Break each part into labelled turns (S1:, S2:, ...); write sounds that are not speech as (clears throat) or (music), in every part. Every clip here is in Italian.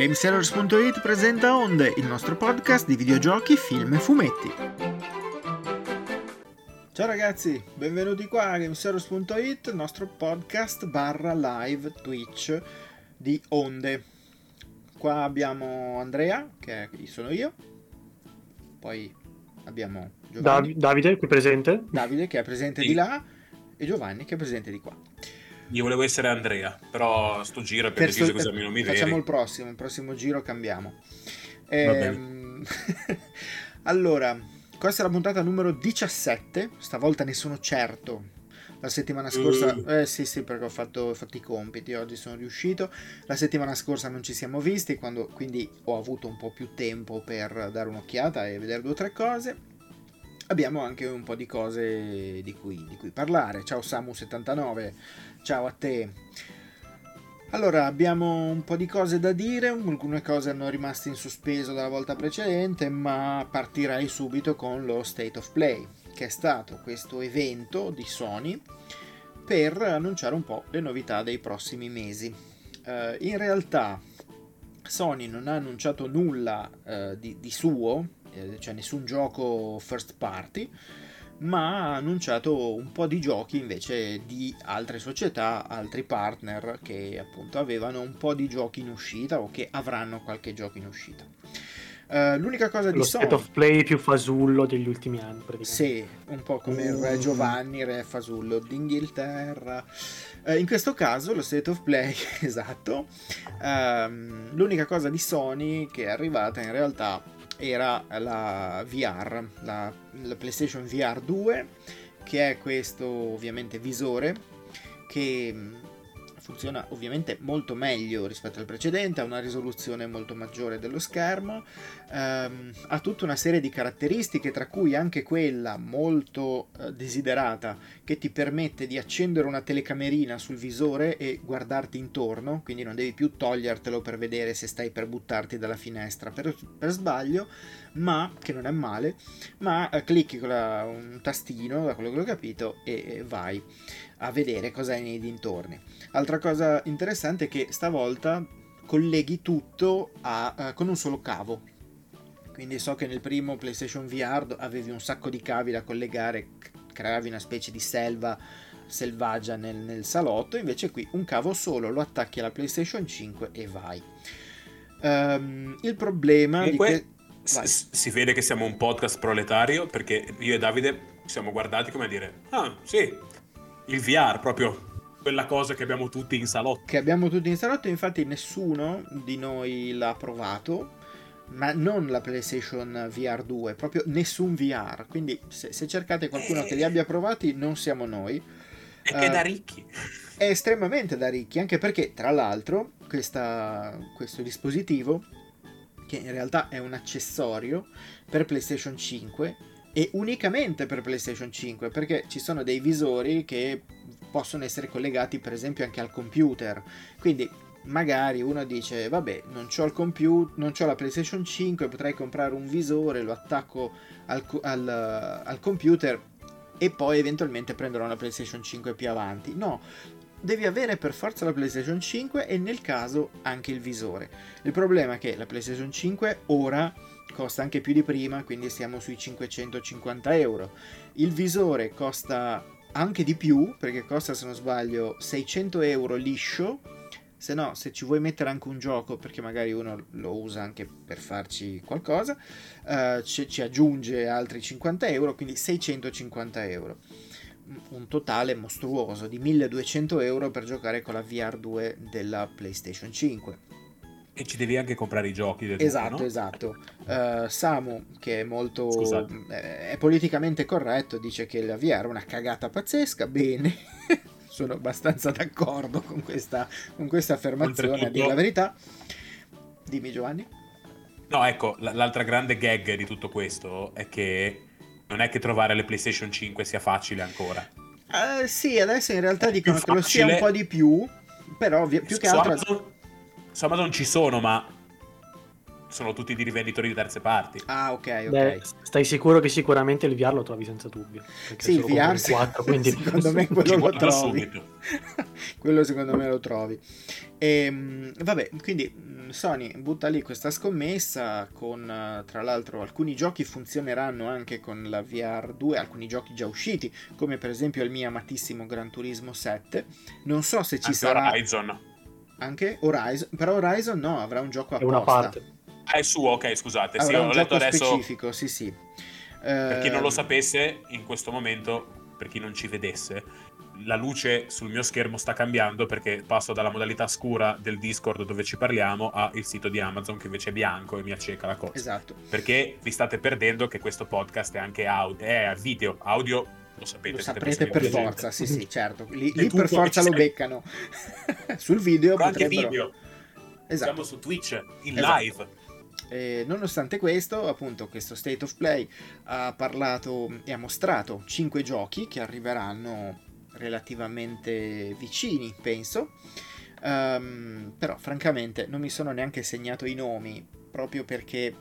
S1: GameSellers.it presenta Onde, il nostro podcast di videogiochi, film e fumetti. Ciao ragazzi, benvenuti qua a GameSellers.it, il nostro podcast barra live Twitch di Onde. Qua abbiamo Andrea, che sono io, poi abbiamo
S2: Giovanni. Davide, qui presente.
S1: Davide, che è presente sì. di là, e Giovanni, che è presente di qua.
S3: Io volevo essere Andrea, però sto giro è per, deciso così non mi
S1: vedi. Facciamo il prossimo, il prossimo giro cambiamo. Ehm... (laughs) allora, questa è la puntata numero 17, stavolta ne sono certo. La settimana scorsa, uh. eh sì, sì, perché ho fatto, ho fatto, i compiti, oggi sono riuscito. La settimana scorsa non ci siamo visti, quando, quindi ho avuto un po' più tempo per dare un'occhiata e vedere due o tre cose abbiamo anche un po' di cose di cui, di cui parlare. Ciao Samu79, ciao a te. Allora, abbiamo un po' di cose da dire, alcune cose hanno rimasto in sospeso dalla volta precedente, ma partirei subito con lo State of Play, che è stato questo evento di Sony per annunciare un po' le novità dei prossimi mesi. Uh, in realtà Sony non ha annunciato nulla uh, di, di suo, eh, cioè nessun gioco first party, ma ha annunciato un po' di giochi invece di altre società, altri partner che appunto avevano un po' di giochi in uscita o che avranno qualche gioco in uscita. Uh, l'unica cosa
S2: Lo
S1: di
S2: Sony... Lo of play più fasullo degli ultimi anni,
S1: Sì, un po' come il Re Giovanni, Re Fasullo d'Inghilterra. Uh, in questo caso lo State of Play, (laughs) esatto, uh, l'unica cosa di Sony che è arrivata in realtà era la VR, la, la PlayStation VR 2, che è questo ovviamente visore che funziona ovviamente molto meglio rispetto al precedente, ha una risoluzione molto maggiore dello schermo, ehm, ha tutta una serie di caratteristiche, tra cui anche quella molto eh, desiderata che ti permette di accendere una telecamerina sul visore e guardarti intorno, quindi non devi più togliertelo per vedere se stai per buttarti dalla finestra per, per sbaglio, ma che non è male, ma eh, clicchi con la, un tastino, da quello che ho capito, e, e vai a vedere cosa hai nei dintorni. Altra cosa interessante è che stavolta colleghi tutto a, uh, con un solo cavo. Quindi so che nel primo PlayStation VR avevi un sacco di cavi da collegare, creavi una specie di selva selvaggia nel, nel salotto, invece qui un cavo solo, lo attacchi alla PlayStation 5 e vai. Um, il problema
S3: e di que- che... si vede che siamo un podcast proletario perché io e Davide ci siamo guardati come a dire ah sì il VR proprio quella cosa che abbiamo tutti in salotto.
S1: Che abbiamo tutti in salotto, infatti nessuno di noi l'ha provato, ma non la PlayStation VR 2, proprio nessun VR. Quindi se, se cercate qualcuno eh... che li abbia provati, non siamo noi.
S3: Che uh, da ricchi.
S1: È estremamente da ricchi, anche perché tra l'altro questa, questo dispositivo, che in realtà è un accessorio per PlayStation 5, e unicamente per PlayStation 5 perché ci sono dei visori che possono essere collegati per esempio anche al computer. Quindi magari uno dice vabbè non ho il computer non ho la PlayStation 5 potrei comprare un visore lo attacco al, al, al computer e poi eventualmente prenderò una PlayStation 5 più avanti. No devi avere per forza la PlayStation 5 e nel caso anche il visore. Il problema è che la PlayStation 5 ora costa anche più di prima, quindi siamo sui 550 euro. Il visore costa anche di più, perché costa se non sbaglio 600 euro liscio. Se no, se ci vuoi mettere anche un gioco, perché magari uno lo usa anche per farci qualcosa, uh, ci, ci aggiunge altri 50 euro, quindi 650 euro un totale mostruoso di 1200 euro per giocare con la VR2 della PlayStation 5
S3: e ci devi anche comprare i giochi. Del
S1: esatto,
S3: no?
S1: esatto. Uh, Samu, che è molto eh, è politicamente corretto, dice che la VR è una cagata pazzesca. Bene, (laughs) sono abbastanza d'accordo con questa, con questa affermazione, a dire la verità. Dimmi Giovanni.
S3: No, ecco, l'altra grande gag di tutto questo è che non è che trovare le PlayStation 5 sia facile ancora.
S1: Uh, sì, adesso in realtà dicono che lo sia un po' di più, però più che altro...
S3: Amazon su Amazon ci sono, ma sono tutti di rivenditori di terze parti.
S1: Ah, ok, ok.
S2: Beh, stai sicuro che sicuramente il VR lo trovi senza dubbio. perché
S1: Sì, il VR
S2: il 4, quindi... (laughs)
S1: secondo me (laughs) quello lo trovi.
S3: subito. (laughs)
S1: quello secondo me lo trovi. E, vabbè, quindi mh, Sony butta lì questa scommessa con eh, tra l'altro alcuni giochi funzioneranno anche con la VR 2, alcuni giochi già usciti, come per esempio il mio amatissimo Gran Turismo 7. Non so se ci
S3: Anche
S1: sarà
S3: Horizon.
S1: Anche Horizon, però Horizon no, avrà un gioco
S2: È una
S1: apposta.
S2: parte.
S3: Ah, è suo, ok, scusate. Sì,
S1: Avrà
S3: ho
S1: un
S3: letto
S1: gioco
S3: adesso.
S1: specifico, sì, sì.
S3: Per chi non lo
S1: Ehm,
S3: sapesse, in questo momento, per chi non ci vedesse, la luce sul mio schermo sta cambiando perché passo dalla modalità scura del Discord dove ci parliamo a il sito di Amazon che invece è bianco e mi acceca la cosa.
S1: Esatto.
S3: Perché vi state perdendo che questo podcast è anche audio, è video, audio lo sapete.
S1: Lo saprete per forza, sì, sì, certo. Lì, lì per forza lo
S3: sei?
S1: beccano. (laughs) Sul video
S3: Però anche video.
S1: Esatto.
S3: Siamo su Twitch, in
S1: Esatto.
S3: live.
S1: E nonostante questo, appunto, questo State of Play ha parlato e ha mostrato 5 giochi che arriveranno relativamente vicini, penso. Ehm, però, francamente, non mi sono neanche segnato i nomi proprio perché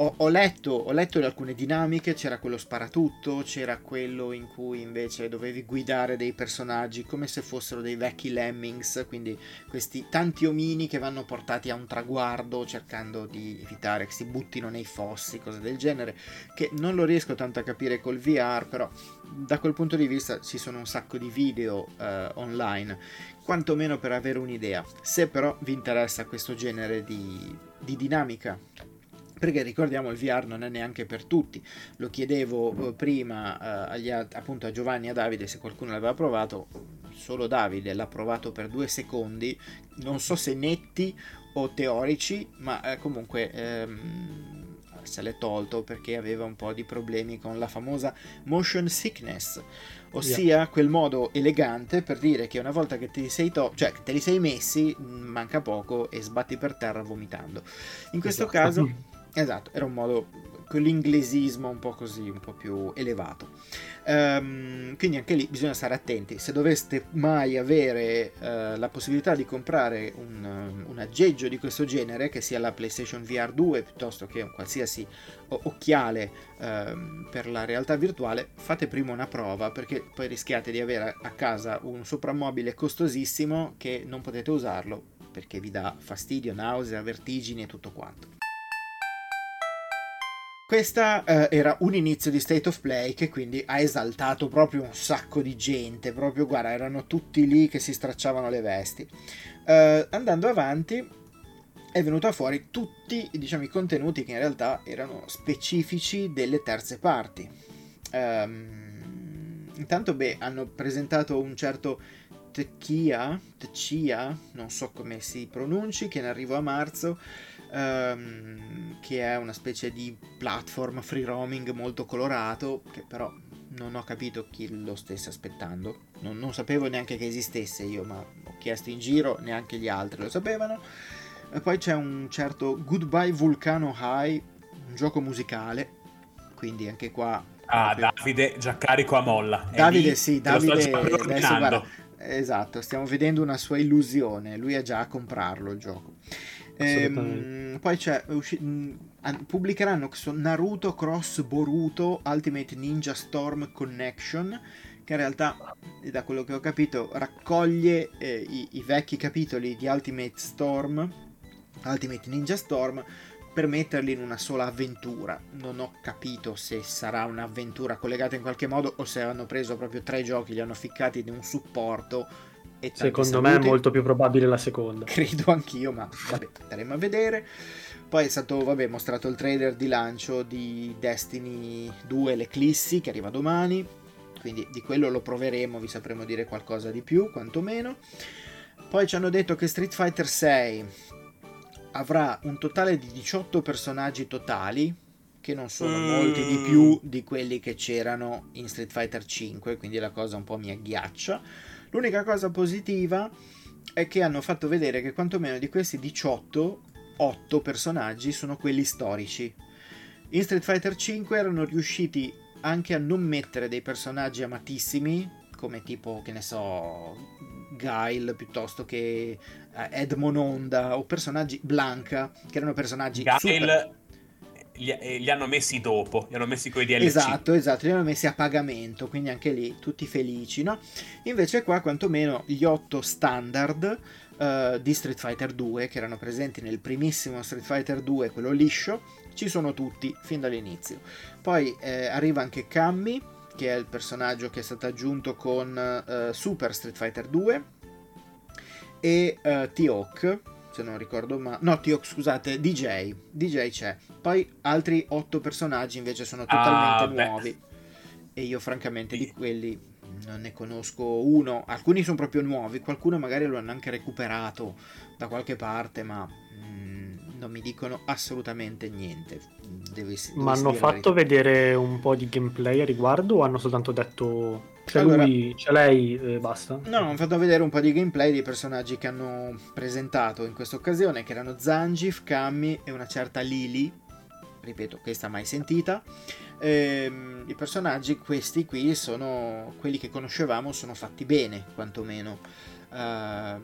S1: ho, ho letto, ho letto alcune dinamiche. C'era quello sparatutto, c'era quello in cui invece dovevi guidare dei personaggi come se fossero dei vecchi lemmings, quindi questi tanti omini che vanno portati a un traguardo cercando di evitare che si buttino nei fossi, cose del genere, che non lo riesco tanto a capire col VR, però da quel punto di vista ci sono un sacco di video eh, online, quantomeno per avere un'idea. Se però vi interessa questo genere di, di dinamica, perché ricordiamo il VR non è neanche per tutti. Lo chiedevo eh, prima eh, agli alt- appunto a Giovanni e a Davide se qualcuno l'aveva provato. Solo Davide l'ha provato per due secondi. Non so se netti o teorici ma eh, comunque ehm, se l'è tolto perché aveva un po' di problemi con la famosa motion sickness. Ossia quel modo elegante per dire che una volta che te li sei, to- cioè, che te li sei messi mh, manca poco e sbatti per terra vomitando. In questo
S2: Esatto.
S1: caso (laughs) Esatto, era un modo, quell'inglesismo un po' così, un po' più elevato. Ehm, quindi anche lì bisogna stare attenti. Se doveste mai avere eh, la possibilità di comprare un, um, un aggeggio di questo genere, che sia la PlayStation VR 2 piuttosto che un qualsiasi occhiale ehm, per la realtà virtuale, fate prima una prova perché poi rischiate di avere a casa un soprammobile costosissimo che non potete usarlo perché vi dà fastidio, nausea, vertigini e tutto quanto. Questa eh, era un inizio di State of Play che quindi ha esaltato proprio un sacco di gente, proprio guarda, erano tutti lì che si stracciavano le vesti. Eh, andando avanti è venuto fuori tutti diciamo, i contenuti che in realtà erano specifici delle terze parti. Ehm, intanto, beh, hanno presentato un certo Tchia, Tchia, non so come si pronunci, che in arrivo a marzo, ehm, che è una specie di platform free roaming molto colorato, che però non ho capito chi lo stesse aspettando. Non, non sapevo neanche che esistesse io, ma ho chiesto in giro, neanche gli altri lo sapevano. E poi c'è un certo Goodbye Vulcano High, un gioco musicale, quindi anche qua...
S3: Ah,
S1: proprio-
S3: Davide, già carico a molla.
S1: Davide,
S3: lì,
S1: sì, Davide, adesso guarda, esatto, stiamo vedendo una sua illusione, lui è già a comprarlo il gioco. Ehm, poi c'è, usci- an- pubblicheranno Naruto Cross Boruto Ultimate Ninja Storm Connection, che in realtà, da quello che ho capito, raccoglie eh, i, i vecchi capitoli di Ultimate Storm, Ultimate Ninja Storm, per metterli in una sola avventura. Non ho capito se sarà un'avventura collegata in qualche modo o se hanno preso proprio tre giochi, li hanno ficcati in un supporto. E
S2: Secondo me è molto più probabile la seconda. (laughs)
S1: Credo anch'io, ma vabbè, staremo a vedere. Poi è stato vabbè, mostrato il trailer di lancio di Destiny 2 l'Eclissi che arriva domani. Quindi di quello lo proveremo, vi sapremo dire qualcosa di più, quantomeno. Poi ci hanno detto che Street Fighter 6 avrà un totale di 18 personaggi totali, che non sono
S3: Mm.
S1: molti di più di quelli che c'erano in Street Fighter 5, quindi la cosa un po' mi agghiaccia. L'unica cosa positiva è che hanno fatto vedere che quantomeno di questi 18, 8 personaggi sono quelli storici. In Street Fighter 5 erano riusciti anche a non mettere dei personaggi amatissimi come tipo, che ne so, Guile piuttosto che eh, Edmond Honda o personaggi Blanca, che erano personaggi
S3: Guile
S1: super...
S3: li, eh, li hanno messi dopo, li hanno messi con i DLC.
S1: Esatto, esatto, li hanno messi a pagamento, quindi anche lì tutti felici, no? Invece qua quantomeno gli otto standard uh, di Street Fighter 2 che erano presenti nel primissimo Street Fighter 2, quello liscio, ci sono tutti fin dall'inizio. Poi eh, arriva anche Cammy, che è il personaggio che è stato aggiunto con uh, Super Street Fighter 2 e uh, T-Hawk se non ricordo ma no T-Hawk scusate DJ DJ c'è poi altri otto personaggi invece sono totalmente ah, nuovi beh. e io francamente di quelli non ne conosco uno alcuni sono proprio nuovi qualcuno magari lo hanno anche recuperato da qualche parte ma non mi dicono assolutamente niente.
S2: Devi, Ma hanno fatto vedere un po' di gameplay a riguardo o hanno soltanto detto c'è allora, lui, c'è lei e basta?
S1: No, hanno fatto vedere un po' di gameplay dei personaggi che hanno presentato in questa occasione, che erano Zangief, Kami e una certa Lily, ripeto, questa mai sentita. Ehm, I personaggi, questi qui, sono quelli che conoscevamo, sono fatti bene, quantomeno. Uh,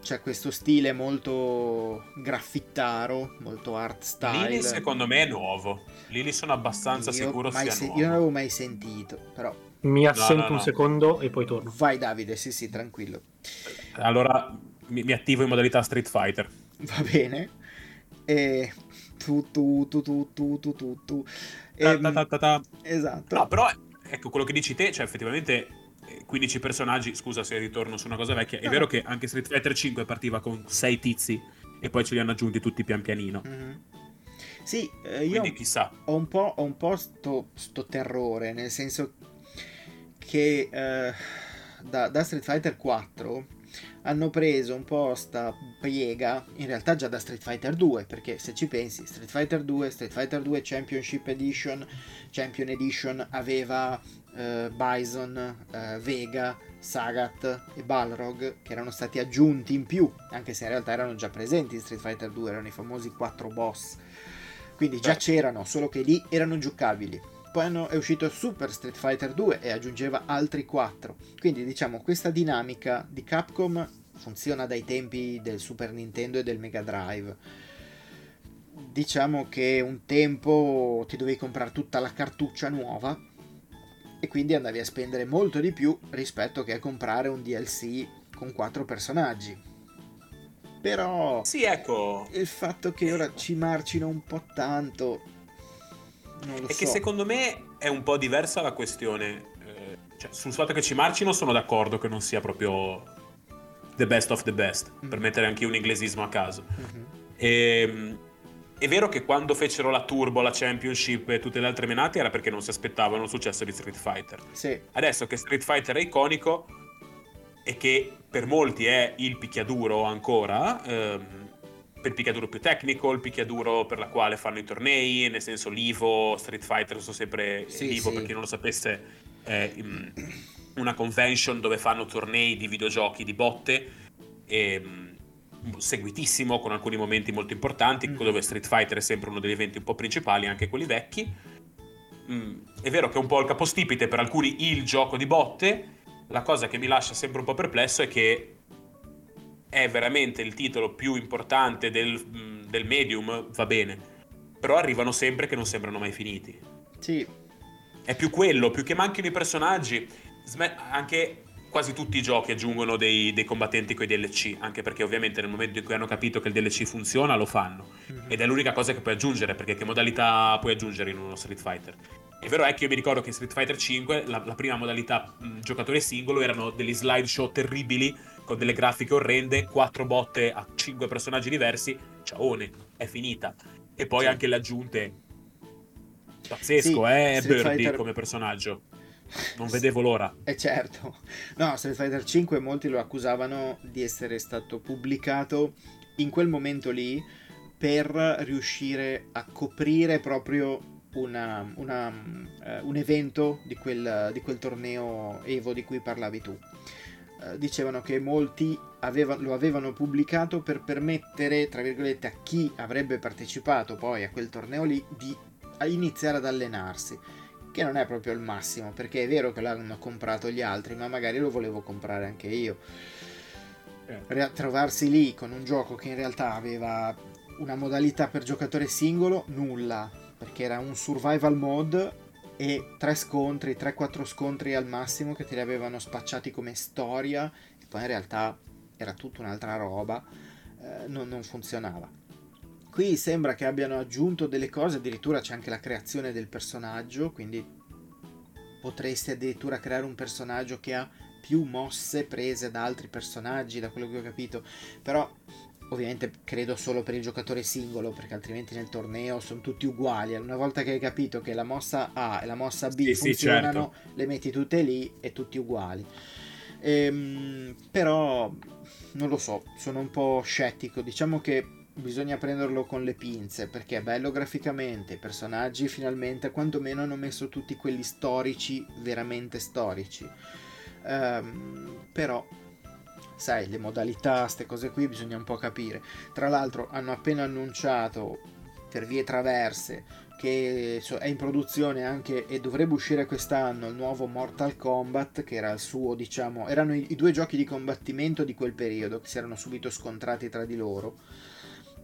S1: c'è questo stile molto graffittaro, molto art style.
S3: Lily secondo me è nuovo. Lily sono abbastanza io sicuro sia se- nuovo.
S1: Io non l'avevo mai sentito, però...
S2: Mi assento no, no, no. un secondo e poi torno.
S1: Vai Davide, sì sì, tranquillo.
S3: Allora mi, mi attivo in modalità Street Fighter.
S1: Va bene. E... Tu, tu, tu, tu, tu, tu, tu, tu.
S3: E... Ta, ta, ta,
S1: esatto.
S3: No, però, ecco, quello che dici te, cioè effettivamente 15 personaggi, scusa se ritorno su una cosa vecchia, è no. vero che anche Street Fighter 5 partiva con 6 tizi e poi ce li hanno aggiunti tutti pian pianino.
S1: Mm-hmm. Sì, eh, io Quindi, chissà. ho un po', ho un po sto, sto, terrore, nel senso che eh, da, da Street Fighter 4 hanno preso un po' sta piega, in realtà già da Street Fighter 2, perché se ci pensi, Street Fighter 2, Street Fighter 2 Championship Edition, Champion Edition aveva uh, Bison, uh, Vega, Sagat e Balrog che erano stati aggiunti in più, anche se in realtà erano già presenti in Street Fighter 2, erano i famosi 4 boss. Quindi già c'erano, solo che lì erano giocabili. Poi è uscito Super Street Fighter 2 e aggiungeva altri 4. Quindi diciamo questa dinamica di Capcom funziona dai tempi del Super Nintendo e del Mega Drive. Diciamo che un tempo ti dovevi comprare tutta la cartuccia nuova e quindi andavi a spendere molto di più rispetto che a comprare un DLC con quattro personaggi. Però
S3: sì, ecco.
S1: il fatto che ora ci marcino un po' tanto
S3: è
S1: so.
S3: che secondo me è un po' diversa la questione. Eh, cioè, sul fatto che ci marcino sono d'accordo che non sia proprio the best of the best, mm. per mettere anche un inglesismo a caso. Mm-hmm. E, ehm, è vero che quando fecero la Turbo, la Championship e tutte le altre menate era perché non si aspettavano il successo di Street Fighter.
S1: Sì.
S3: Adesso che Street Fighter è iconico e che per molti è il picchiaduro ancora, ehm, per picchiaduro più tecnico, il picchiaduro per la quale fanno i tornei, nel senso l'Ivo, Street Fighter, so sempre sì, l'Ivo sì. per chi non lo sapesse, è una convention dove fanno tornei di videogiochi di botte. E, seguitissimo con alcuni momenti molto importanti, mm. dove Street Fighter è sempre uno degli eventi un po' principali, anche quelli vecchi. Mm, è vero che è un po' il capostipite per alcuni il gioco di botte. La cosa che mi lascia sempre un po' perplesso è che è veramente il titolo più importante del, mm, del medium, va bene, però arrivano sempre che non sembrano mai finiti.
S1: Sì.
S3: È più quello, più che manchino i personaggi. Anche quasi tutti i giochi aggiungono dei, dei combattenti con i DLC, anche perché ovviamente nel momento in cui hanno capito che il DLC funziona lo fanno. Mm-hmm. Ed è l'unica cosa che puoi aggiungere, perché che modalità puoi aggiungere in uno Street Fighter? È vero è che io mi ricordo che in Street Fighter 5 la, la prima modalità mh, giocatore singolo erano degli slideshow terribili con delle grafiche orrende, quattro botte a cinque personaggi diversi, ciaone, è finita. E poi sì. anche le aggiunte. Pazzesco, sì, eh, Birdie Fighter... come personaggio. Non (laughs) vedevo l'ora.
S1: Eh certo. No, Street Fighter 5 molti lo accusavano di essere stato pubblicato in quel momento lì per riuscire a coprire proprio una, una, uh, un evento di quel, di quel, torneo Evo di cui parlavi tu. Uh, dicevano che molti aveva, lo avevano pubblicato per permettere, tra virgolette, a chi avrebbe partecipato poi a quel torneo lì di iniziare ad allenarsi che non è proprio il massimo, perché è vero che l'hanno comprato gli altri, ma magari lo volevo comprare anche io. Eh. Trovarsi lì con un gioco che in realtà aveva una modalità per giocatore singolo, nulla, perché era un survival mode e tre scontri, 3-4 scontri al massimo che te li avevano spacciati come storia, e poi in realtà era tutta un'altra roba, eh, non, non funzionava. Qui sembra che abbiano aggiunto delle cose, addirittura c'è anche la creazione del personaggio, quindi potresti addirittura creare un personaggio che ha più mosse prese da altri personaggi, da quello che ho capito. Però ovviamente credo solo per il giocatore singolo, perché altrimenti nel torneo sono tutti uguali. Una volta che hai capito che la mossa A e la mossa B sì, funzionano, sì, certo. le metti tutte lì e tutti uguali. Ehm, però non lo so, sono un po' scettico. Diciamo che bisogna prenderlo con le pinze perché è bello graficamente, i personaggi finalmente quantomeno hanno messo tutti quelli storici, veramente storici. Um, però sai, le modalità, queste cose qui bisogna un po' capire. Tra l'altro hanno appena annunciato per vie traverse che è in produzione anche e dovrebbe uscire quest'anno il nuovo Mortal Kombat che era il suo diciamo erano i, i due giochi di combattimento di quel periodo che si erano subito scontrati tra di loro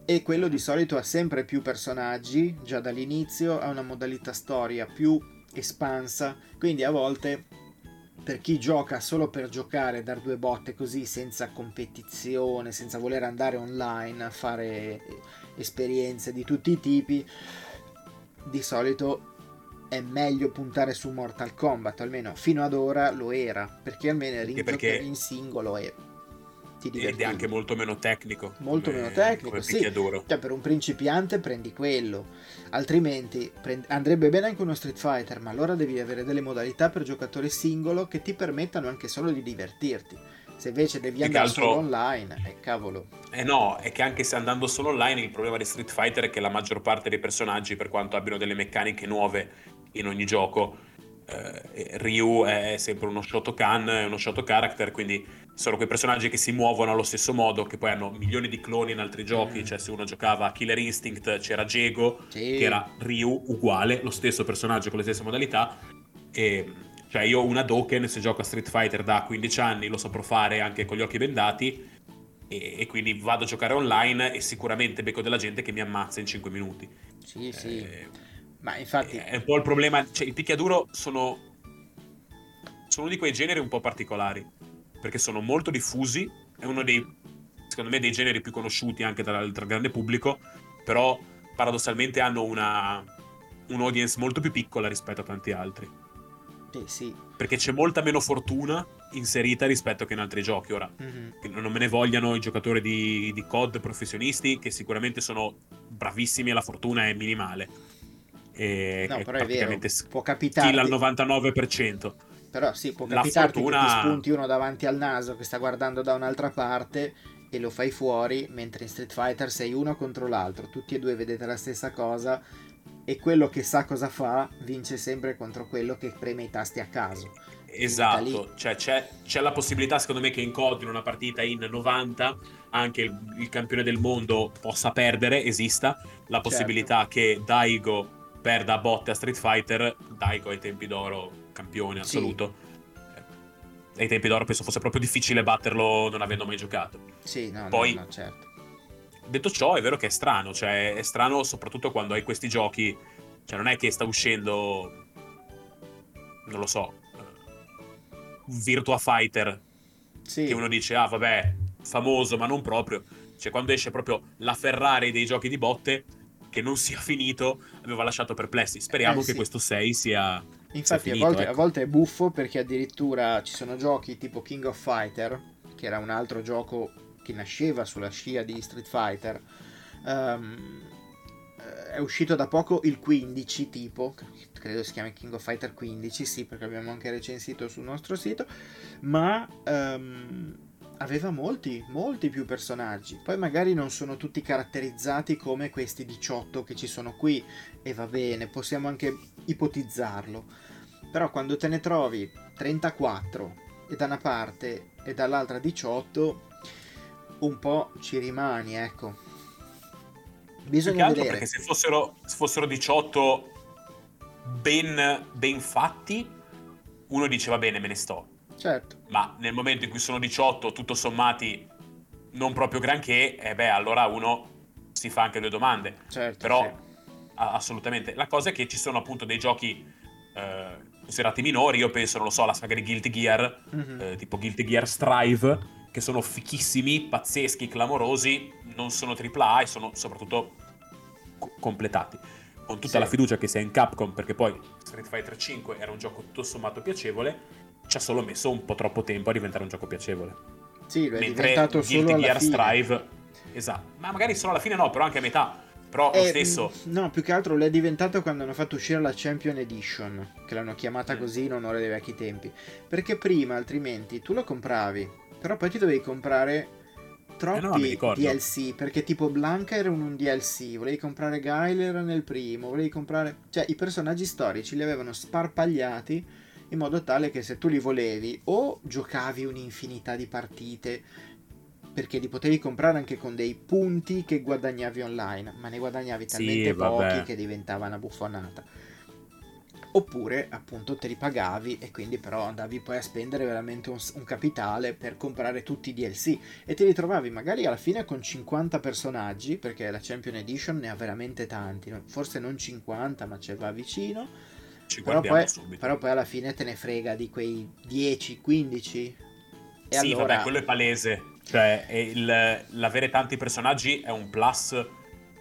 S1: e quello di solito ha sempre più personaggi, già dall'inizio, ha una modalità storia più espansa, quindi a volte per chi gioca solo per giocare, dar due botte così senza competizione, senza voler andare online a fare esperienze di tutti i tipi, di solito è meglio puntare su Mortal Kombat, almeno fino ad ora lo era, perché almeno eri
S3: perché...
S1: in singolo e
S3: ti divertivi. Ed è anche molto meno tecnico.
S1: Molto come, meno tecnico, sì. Cioè, per un principiante prendi quello, altrimenti prend- andrebbe bene anche uno Street Fighter, ma allora devi avere delle modalità per giocatore singolo che ti permettano anche solo di divertirti. Se invece devi andare altro... solo online, eh, cavolo.
S3: Eh no, è che anche se andando solo online il problema di Street Fighter è che la maggior parte dei personaggi, per quanto abbiano delle meccaniche nuove in ogni gioco, eh, Ryu è sempre uno Shotokan, è uno Shoto character, quindi sono quei personaggi che si muovono allo stesso modo, che poi hanno milioni di cloni in altri giochi, mm. cioè se uno giocava a Killer Instinct c'era Jego, sì. che era Ryu uguale, lo stesso personaggio con le stesse modalità, e cioè io una Doken se gioco a Street Fighter da 15 anni lo saprò fare anche con gli occhi bendati, e, e quindi vado a giocare online e sicuramente becco della gente che mi ammazza in 5 minuti.
S1: Sì, sì. Eh, ma infatti...
S3: È un po' il problema, cioè i picchiaduro sono, sono uno di quei generi un po' particolari, perché sono molto diffusi, è uno dei, secondo me, dei generi più conosciuti anche tra il grande pubblico, però paradossalmente hanno una, un'audience molto più piccola rispetto a tanti altri.
S1: Sì, sì.
S3: Perché c'è molta meno fortuna inserita rispetto che in altri giochi. Ora, mm-hmm. non me ne vogliano i giocatori di, di COD professionisti, che sicuramente sono bravissimi e la fortuna è minimale e no, però è vero, può capitare al 99%.
S1: Però sì, può capitarti fortuna... che ti spunti uno davanti al naso che sta guardando da un'altra parte e lo fai fuori, mentre in Street Fighter sei uno contro l'altro, tutti e due vedete la stessa cosa e quello che sa cosa fa vince sempre contro quello che preme i tasti a caso.
S3: Esatto, cioè c'è, c'è, la possibilità secondo me che in COD in una partita in 90 anche il, il campione del mondo possa perdere, esista la certo. possibilità certo. che Daigo perda a botte a Street Fighter, Daiko ai tempi d'oro, campione assoluto. Sì. Ai tempi d'oro penso fosse proprio difficile batterlo non avendo mai giocato.
S1: Sì, no,
S3: Poi,
S1: no, no, certo.
S3: Detto ciò, è vero che è strano, cioè è strano soprattutto quando hai questi giochi, cioè non è che sta uscendo, non lo so, Virtua Fighter, sì. che uno dice, ah vabbè, famoso ma non proprio, cioè quando esce proprio la Ferrari dei giochi di botte, che non sia (laughs) finito aveva lasciato perplessi. Speriamo eh, sì. che questo 6 sia.
S1: Infatti, finito, a, volte, ecco. a volte è buffo perché addirittura ci sono giochi tipo King of Fighter, che era un altro gioco che nasceva sulla scia di Street Fighter. Um, è uscito da poco il 15 tipo, credo si chiami King of Fighter 15, sì, perché abbiamo anche recensito sul nostro sito, ma um, aveva molti, molti più personaggi. Poi magari non sono tutti caratterizzati come questi 18 che ci sono qui e va bene, possiamo anche ipotizzarlo. Però quando te ne trovi 34 e da una parte e dall'altra 18, un po' ci rimani, ecco. Bisogna vedere.
S3: Perché se fossero, se fossero 18 ben, ben fatti, uno dice va bene, me ne sto.
S1: Certo.
S3: Ma nel momento in cui sono 18, tutto sommati, non proprio granché, eh beh, allora uno si fa anche due domande.
S1: Certo,
S3: Però,
S1: sì.
S3: assolutamente. La cosa è che ci sono appunto dei giochi eh, considerati minori, io penso, non lo so, alla saga di Guilty Gear,
S1: Mhm.
S3: eh, tipo Guilty Gear Strive, che sono fichissimi, pazzeschi, clamorosi, non sono AAA e sono soprattutto co- completati. Con tutta
S1: Sì.
S3: la fiducia che sia in Capcom, perché poi Street Fighter V era un gioco tutto sommato piacevole, ci ha solo messo un po' troppo tempo a diventare un gioco piacevole.
S1: Sì, lo è
S3: Mentre
S1: diventato solo
S3: Guilty
S1: alla
S3: Gear. Strive, esatto, ma magari solo alla fine no, però anche a metà. Però lo
S1: Eh,
S3: stesso,
S1: No, più che altro lo è diventato quando hanno fatto uscire la Champion Edition, che l'hanno chiamata così in onore dei vecchi tempi. Perché prima, altrimenti, tu lo compravi, però poi ti dovevi comprare troppi
S3: Eh no.
S1: DLC, perché tipo Blanca era un, un DLC, volevi comprare Guile era nel primo, volevi comprare... Cioè, i personaggi storici li avevano sparpagliati in modo tale che se tu li volevi o giocavi un'infinità di partite perché li potevi comprare anche con dei punti che guadagnavi online, ma ne guadagnavi
S3: Sì,
S1: talmente
S3: vabbè.
S1: pochi che diventava una buffonata. Oppure appunto te li pagavi e quindi però andavi poi a spendere veramente un, un capitale per comprare tutti i DLC e te li trovavi magari alla fine con 50 personaggi perché la Champion Edition ne ha veramente tanti, forse non 50 ma ce va vicino,
S3: ci
S1: però poi, però poi alla fine te ne frega di quei 10, 15 e
S3: sì,
S1: allora
S3: vabbè, quello è palese. Cioè, il- l'avere tanti personaggi è un plus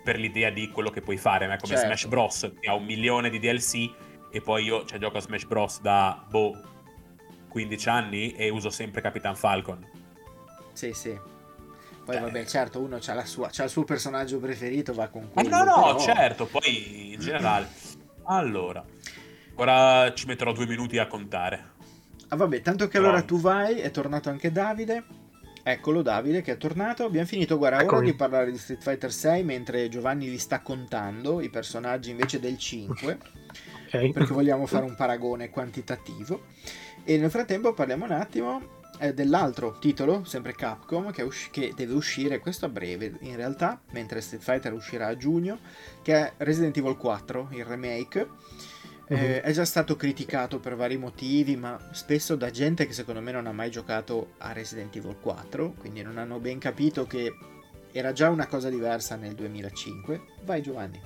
S3: per l'idea di quello che puoi fare. Ma è come
S1: Certo.
S3: Smash Bros. che ha un milione di DLC e poi io cioè, gioco a Smash Bros. da boh 15 anni e uso sempre Capitan Falcon.
S1: Sì, sì. Poi
S3: Eh.
S1: vabbè, certo, uno ha, la sua, c'ha il suo personaggio preferito, va con
S3: Ma
S1: quello.
S3: no, no,
S1: però-
S3: certo, poi in generale. Allora, ora ci metterò due minuti a contare.
S1: Ah, vabbè, tanto che allora tu vai, è tornato anche Davide. Eccolo Davide che è tornato. Abbiamo finito, guarda, ora di parlare di Street Fighter 6 mentre Giovanni li sta contando i personaggi invece del 5, (laughs)
S2: Ok.
S1: perché vogliamo fare un paragone quantitativo. E nel frattempo parliamo un attimo eh, dell'altro titolo, sempre Capcom, che, usci- che deve uscire questo a breve in realtà, mentre Street Fighter uscirà a giugno, che è Resident Evil 4, il remake. Eh,
S2: Mhm.
S1: è già stato criticato per vari motivi, ma spesso da gente che secondo me non ha mai giocato a Resident Evil 4, quindi non hanno ben capito che era già una cosa diversa nel 2005. Vai Giovanni.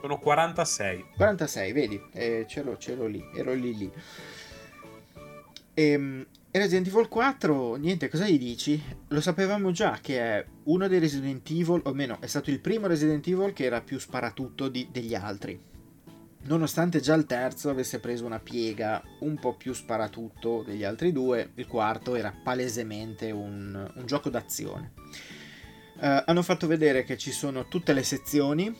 S3: Sono 46.
S1: 46, vedi, eh, ce, l'ho, ce l'ho lì, ero lì lì. Ehm, E Resident Evil 4, niente, cosa gli dici? Lo sapevamo già che è uno dei Resident Evil, o meno, è stato il primo Resident Evil che era più sparatutto di- degli altri. Nonostante già il terzo avesse preso una piega un po' più sparatutto degli altri due, il quarto era palesemente un, un gioco d'azione. Eh, hanno fatto vedere che ci sono tutte le sezioni,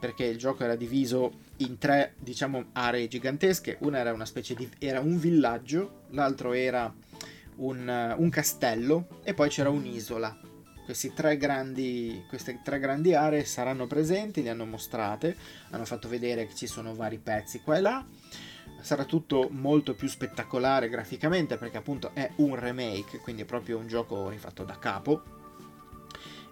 S1: perché il gioco era diviso in tre, diciamo, aree gigantesche. Una era una specie di... era un villaggio, l'altro era un, un castello e poi c'era un'isola. Questi tre grandi, queste tre grandi aree saranno presenti, le hanno mostrate, hanno fatto vedere che ci sono vari pezzi qua e là. Sarà tutto molto più spettacolare graficamente perché appunto è un remake, quindi è proprio un gioco rifatto da capo.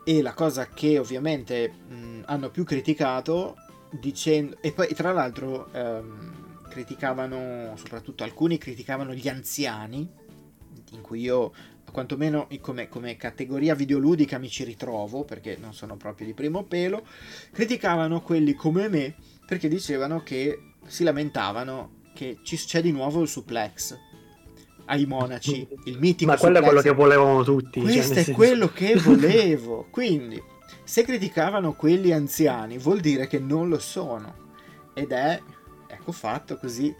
S1: E la cosa che ovviamente mh, hanno più criticato dicendo e poi tra l'altro ehm, criticavano soprattutto alcuni criticavano gli anziani in cui io quantomeno come, come categoria videoludica mi ci ritrovo perché non sono proprio di primo pelo criticavano quelli come me perché dicevano che si lamentavano che ci, c'è di nuovo il suplex ai monaci (laughs) il mitico
S2: Ma quello è quello
S1: suplex.
S2: che volevamo tutti. cioè,
S1: Questo
S2: nel
S1: è quello che (laughs) volevo. Quindi, se criticavano quelli anziani, vuol dire che non lo sono. Ed è, ecco fatto così.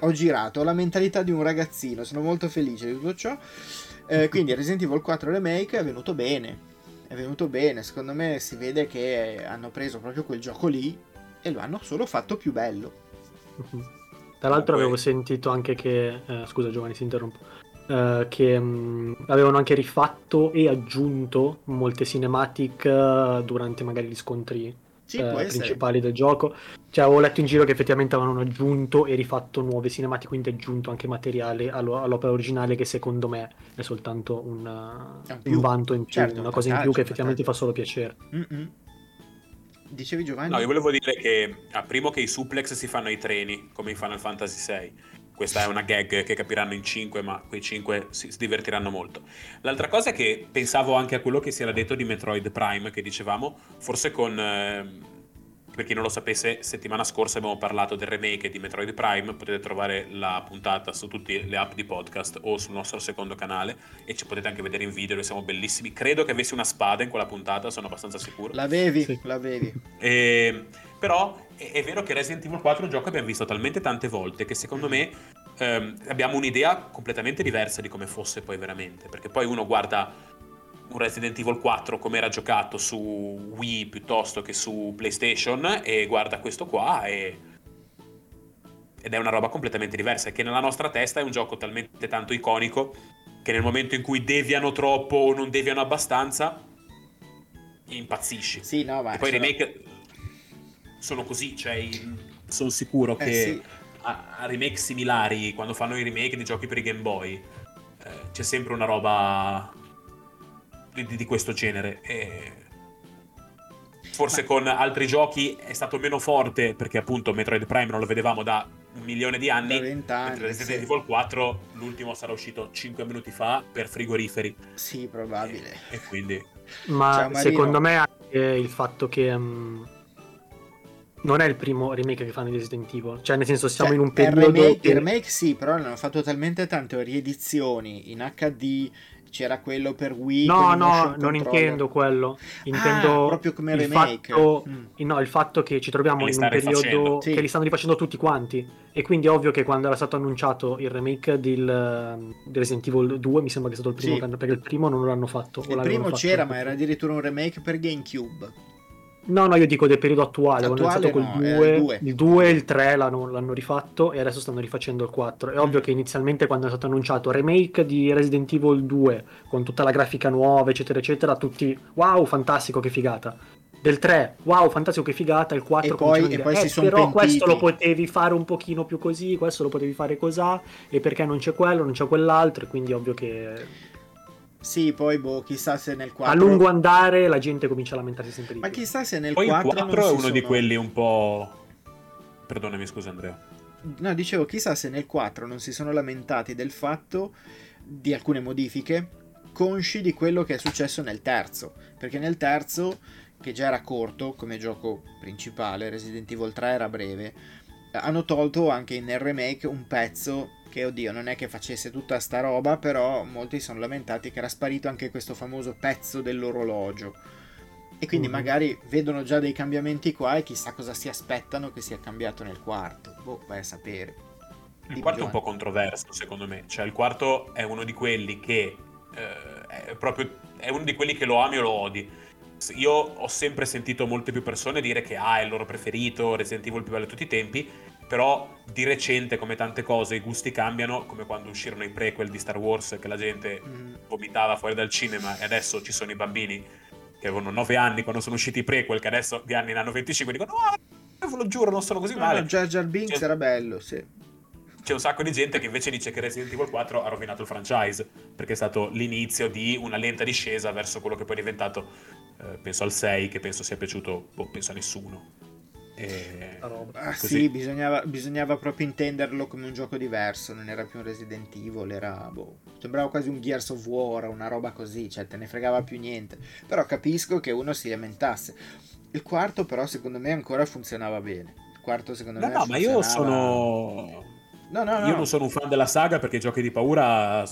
S1: ho girato, ho la mentalità di un ragazzino, sono molto felice di tutto ciò. Eh, (laughs) quindi Resident Evil 4 Remake è venuto bene. È venuto bene, secondo me si vede che hanno preso proprio quel gioco lì e lo hanno solo fatto più bello. (laughs)
S2: Tra l'altro
S3: Comunque-
S2: avevo sentito anche che, eh, scusa Giovanni, si interrompo, eh, che mh, avevano anche rifatto e aggiunto molte cinematic eh, durante magari gli scontri
S1: Sì,
S2: eh, principali del gioco. Cioè avevo letto in giro che effettivamente avevano aggiunto e rifatto nuove cinematic, quindi aggiunto anche materiale allo- all'opera originale che secondo me è soltanto un,
S1: È un
S2: vanto in più,
S1: Certo,
S2: una
S1: un
S2: cosa in più che effettivamente fa solo piacere.
S1: Mm-mm. Dicevi Giovanni?
S3: No, io volevo dire che a primo che i suplex si fanno ai treni, come in Final Fantasy VI. Questa è una gag che capiranno in 5, ma quei 5 si, si divertiranno molto. L'altra cosa è che pensavo anche a quello che si era detto di Metroid Prime, che dicevamo, forse con... Eh, per chi non lo sapesse, settimana scorsa abbiamo parlato del remake di Metroid Prime, potete trovare la puntata su tutte le app di podcast o sul nostro secondo canale e ci potete anche vedere in video, noi siamo bellissimi. Credo che avessi una spada in quella puntata, sono abbastanza sicuro.
S1: L'avevi, sì. l'avevi.
S3: E, però è, è, vero che Resident Evil 4 è un gioco che abbiamo visto talmente tante volte che secondo me ehm, abbiamo un'idea completamente diversa di come fosse poi veramente, perché poi uno guarda un Resident Evil 4 come era giocato su Wii piuttosto che su PlayStation e guarda questo qua e... ed è una roba completamente diversa, che nella nostra testa è un gioco talmente tanto iconico che nel momento in cui deviano troppo o non deviano abbastanza impazzisci.
S1: Sì, no, ma
S3: e poi i remake sono così, cioè sono sicuro eh, che sì. a, a, remake similari, quando fanno i remake di giochi per i Game Boy, eh, c'è sempre una roba di, di questo genere. E forse Ma... con altri giochi è stato meno forte perché appunto Metroid Prime non lo vedevamo da un milione di anni.
S1: Da anni
S3: Resident sì. Evil 4 l'ultimo sarà uscito 5 minuti fa per frigoriferi.
S1: Sì, probabile.
S3: E, e quindi...
S2: Ma secondo me anche il fatto che... Um, non è il primo remake che fanno di Resident Evil. Cioè, nel senso, siamo cioè, in un periodo.
S1: Il remake,
S2: che...
S1: il remake sì, però hanno fatto talmente tante riedizioni in HD, c'era quello per Wii.
S2: No, no, non intendo quello. Intendo
S1: ah, proprio come remake.
S2: Fatto, mm. no, il fatto che ci troviamo in un periodo sì. che li stanno rifacendo tutti quanti. E quindi è ovvio che quando era stato annunciato il remake del, del Resident Evil 2, mi sembra che è stato il primo, sì. perché il primo non l'hanno fatto.
S1: Il primo c'era, ma era addirittura un remake per GameCube.
S2: No, no, io dico del periodo attuale, attuale quando è iniziato no, col 2, il 2 e il 3 l'hanno, l'hanno, rifatto e adesso stanno rifacendo il 4. È mm. ovvio che inizialmente quando è stato annunciato remake di Resident Evil 2 con tutta la grafica nuova, eccetera, eccetera, tutti wow, fantastico, che figata. Del 3, wow, fantastico, che figata. Il 4
S1: e poi, e poi
S2: eh,
S1: si sono
S2: però
S1: pentiti.
S2: questo lo potevi fare un pochino più così, questo lo potevi fare così, e perché non c'è quello, non c'è quell'altro, e quindi è ovvio che
S1: sì, poi boh, chissà se nel 4
S2: a lungo andare la gente comincia a lamentarsi sempre di
S1: più. Ma chissà se nel
S3: poi
S1: 4
S3: il 4 è uno
S1: sono...
S3: di quelli un po' Perdonami, scusa Andrea.
S1: No, dicevo, chissà se nel 4 non si sono lamentati del fatto di alcune modifiche consci di quello che è successo nel terzo, perché nel terzo che già era corto come gioco principale, Resident Evil 3 era breve, hanno tolto anche nel remake un pezzo che oddio non è che facesse tutta sta roba, però molti sono lamentati che era sparito anche questo famoso pezzo dell'orologio. E quindi mm-hmm. magari vedono già dei cambiamenti qua e chissà cosa si aspettano che sia cambiato nel quarto. Boh, vai a sapere.
S3: Il quarto è un po' controverso, secondo me. Cioè, il quarto è uno di quelli che eh, è proprio è uno di quelli che lo ami o lo odi. Io ho sempre sentito molte più persone dire che ah, è il loro preferito, Resident Evil più bello di tutti i tempi però di recente come tante cose i gusti cambiano come quando uscirono i prequel di Star Wars che la gente mm. vomitava fuori dal cinema e adesso ci sono i bambini che avevano 9 anni quando sono usciti i prequel che adesso di anni ne hanno 25 e dicono no ve lo giuro non sono così male
S1: no, Jar Jar Binks c'è, era bello sì
S3: c'è un sacco di gente che invece dice che Resident Evil 4 ha rovinato il franchise perché è stato l'inizio di una lenta discesa verso quello che poi è diventato eh, penso al 6 che penso sia piaciuto boh, penso a nessuno
S1: e... Ah, sì, bisognava, bisognava, proprio intenderlo come un gioco diverso, non era più un Resident Evil, era boh, sembrava quasi un Gears of War, una roba così, cioè te ne fregava più niente. Però capisco che uno si lamentasse. Il quarto però secondo me ancora funzionava bene. Il quarto secondo
S3: no,
S1: me...
S3: No, ma io sono... No, no, no. Io non sono un fan della saga perché i giochi di paura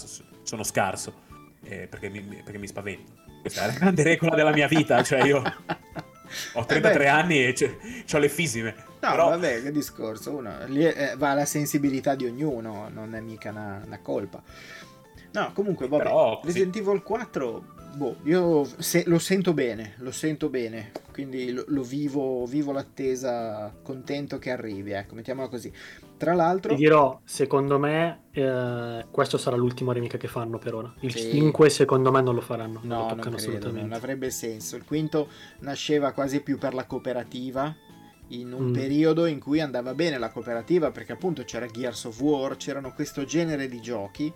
S3: sono scarso, eh, perché, mi, perché mi spavento. Questa è la grande regola della mia vita, cioè io... (laughs) Ho 33 eh anni e ho le fisime.
S1: No,
S3: però...
S1: vabbè, che discorso. Uno, lì è, va alla sensibilità di ognuno, non è mica una, una colpa. No, comunque, vabbè, però, Resident Evil 4, boh, io se, lo sento bene, lo sento bene, quindi lo, lo vivo, vivo l'attesa, contento che arrivi, ecco, mettiamola così. Tra l'altro...
S2: Ti dirò, secondo me eh, questo sarà l'ultimo remake che fanno per ora. Il sì. 5 secondo me non lo faranno.
S1: No, non, non, credo, non avrebbe senso. Il quinto nasceva quasi più per la cooperativa, in un mm. periodo in cui andava bene la cooperativa, perché appunto c'era Gears of War, c'erano questo genere di giochi.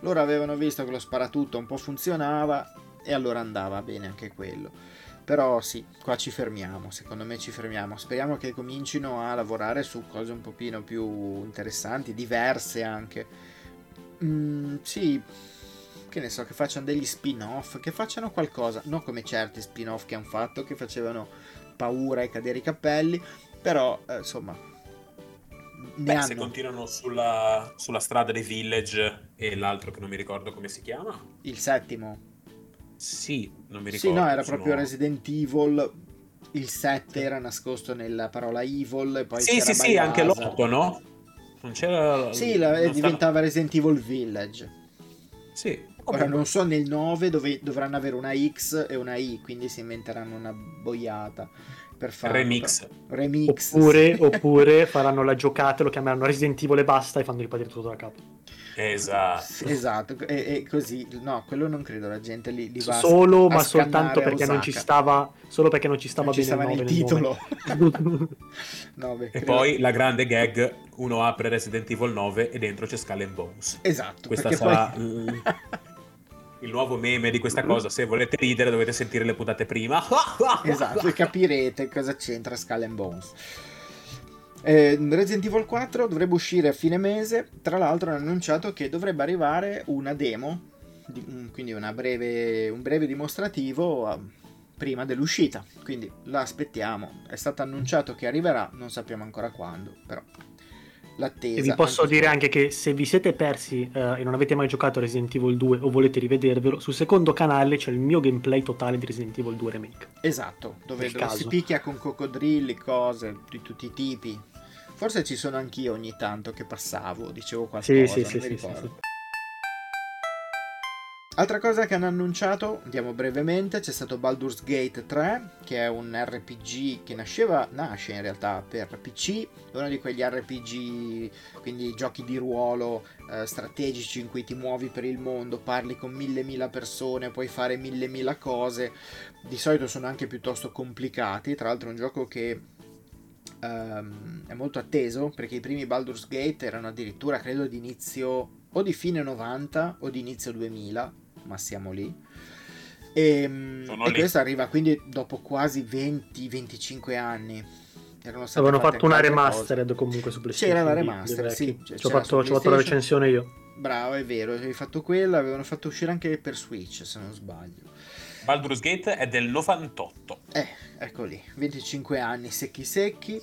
S1: Loro avevano visto che lo sparatutto un po' funzionava e allora andava bene anche quello però sì, qua ci fermiamo, secondo me ci fermiamo. Speriamo che comincino a lavorare su cose un pochino più interessanti, diverse anche. Mm, sì, che ne so, che facciano degli spin-off, che facciano qualcosa, non come certi spin-off che hanno fatto, che facevano paura e cadere i capelli, però eh, insomma...
S3: Beh, hanno... se continuano sulla, sulla strada dei Village e l'altro che non mi ricordo come si chiama.
S1: Il settimo.
S3: Sì, non mi ricordo.
S1: Sì, no, era sono... proprio Resident Evil. Il 7 era nascosto nella parola Evil e poi
S3: Sì, sì, sì, anche l'8, no?
S1: Non c'era Sì, la, non diventava stava... Resident Evil Village.
S3: Sì,
S1: Ora non so nel 9 dove dovranno avere una X e una I, quindi si inventeranno una boiata per fare
S3: remix.
S1: remix
S2: oppure, sì. oppure faranno la giocata, lo chiameranno Resident Evil e basta e fanno ripartire tutto da capo.
S3: Esatto.
S1: Esatto, e, e, così, no, quello non credo, la gente li, li va
S2: Solo, ma soltanto perché non ci stava, solo perché non ci stava
S1: non
S2: bene
S1: ci stava
S2: il,
S1: nel titolo. (laughs) (laughs)
S3: 9, e poi la grande gag, uno apre Resident Evil 9 e dentro c'è Skull and Bones.
S1: Esatto.
S3: Questa sarà poi... il nuovo meme di questa cosa. Se volete ridere dovete sentire le puntate prima. (laughs)
S1: esatto, e capirete cosa c'entra Skull and Bones. Eh, Resident Evil 4 dovrebbe uscire a fine mese. Tra l'altro, hanno annunciato che dovrebbe arrivare una demo, quindi breve, un breve dimostrativo a, prima dell'uscita. Quindi la aspettiamo. È stato annunciato che arriverà, non sappiamo ancora quando, però l'attesa.
S2: E vi posso dire anche che se vi siete persi uh, e non avete mai giocato Resident Evil 2 o volete rivedervelo, sul secondo canale c'è il mio gameplay totale di Resident Evil 2 Remake.
S1: Esatto, dove, dove si picchia con coccodrilli, cose di tutti i tipi. Forse ci sono anch'io ogni tanto che passavo, dicevo qualcosa, sì, sì, sì, sì, sì. Altra cosa che hanno annunciato, andiamo brevemente, c'è stato Baldur's Gate 3, che è un RPG che nasceva, nasce in realtà per PC, è uno di quegli RPG, quindi giochi di ruolo eh, strategici in cui ti muovi per il mondo, parli con mille mila persone, puoi fare mille mila cose, di solito sono anche piuttosto complicati, tra l'altro è un gioco che um, è molto atteso perché i primi Baldur's Gate erano addirittura credo di inizio o di fine 90 o di inizio 2000 ma siamo lì. E, ehm, e questo arriva quindi dopo quasi 20-25 anni.
S2: Avevano fatto una remastered cose. comunque su PlayStation
S1: c'era la remastered sì
S2: ci ho fatto, fatto la recensione io.
S1: Bravo è vero avevi fatto quella avevano fatto uscire anche per Switch se non sbaglio.
S3: Baldur's Gate è del 98
S1: eh ecco lì 25 anni secchi secchi.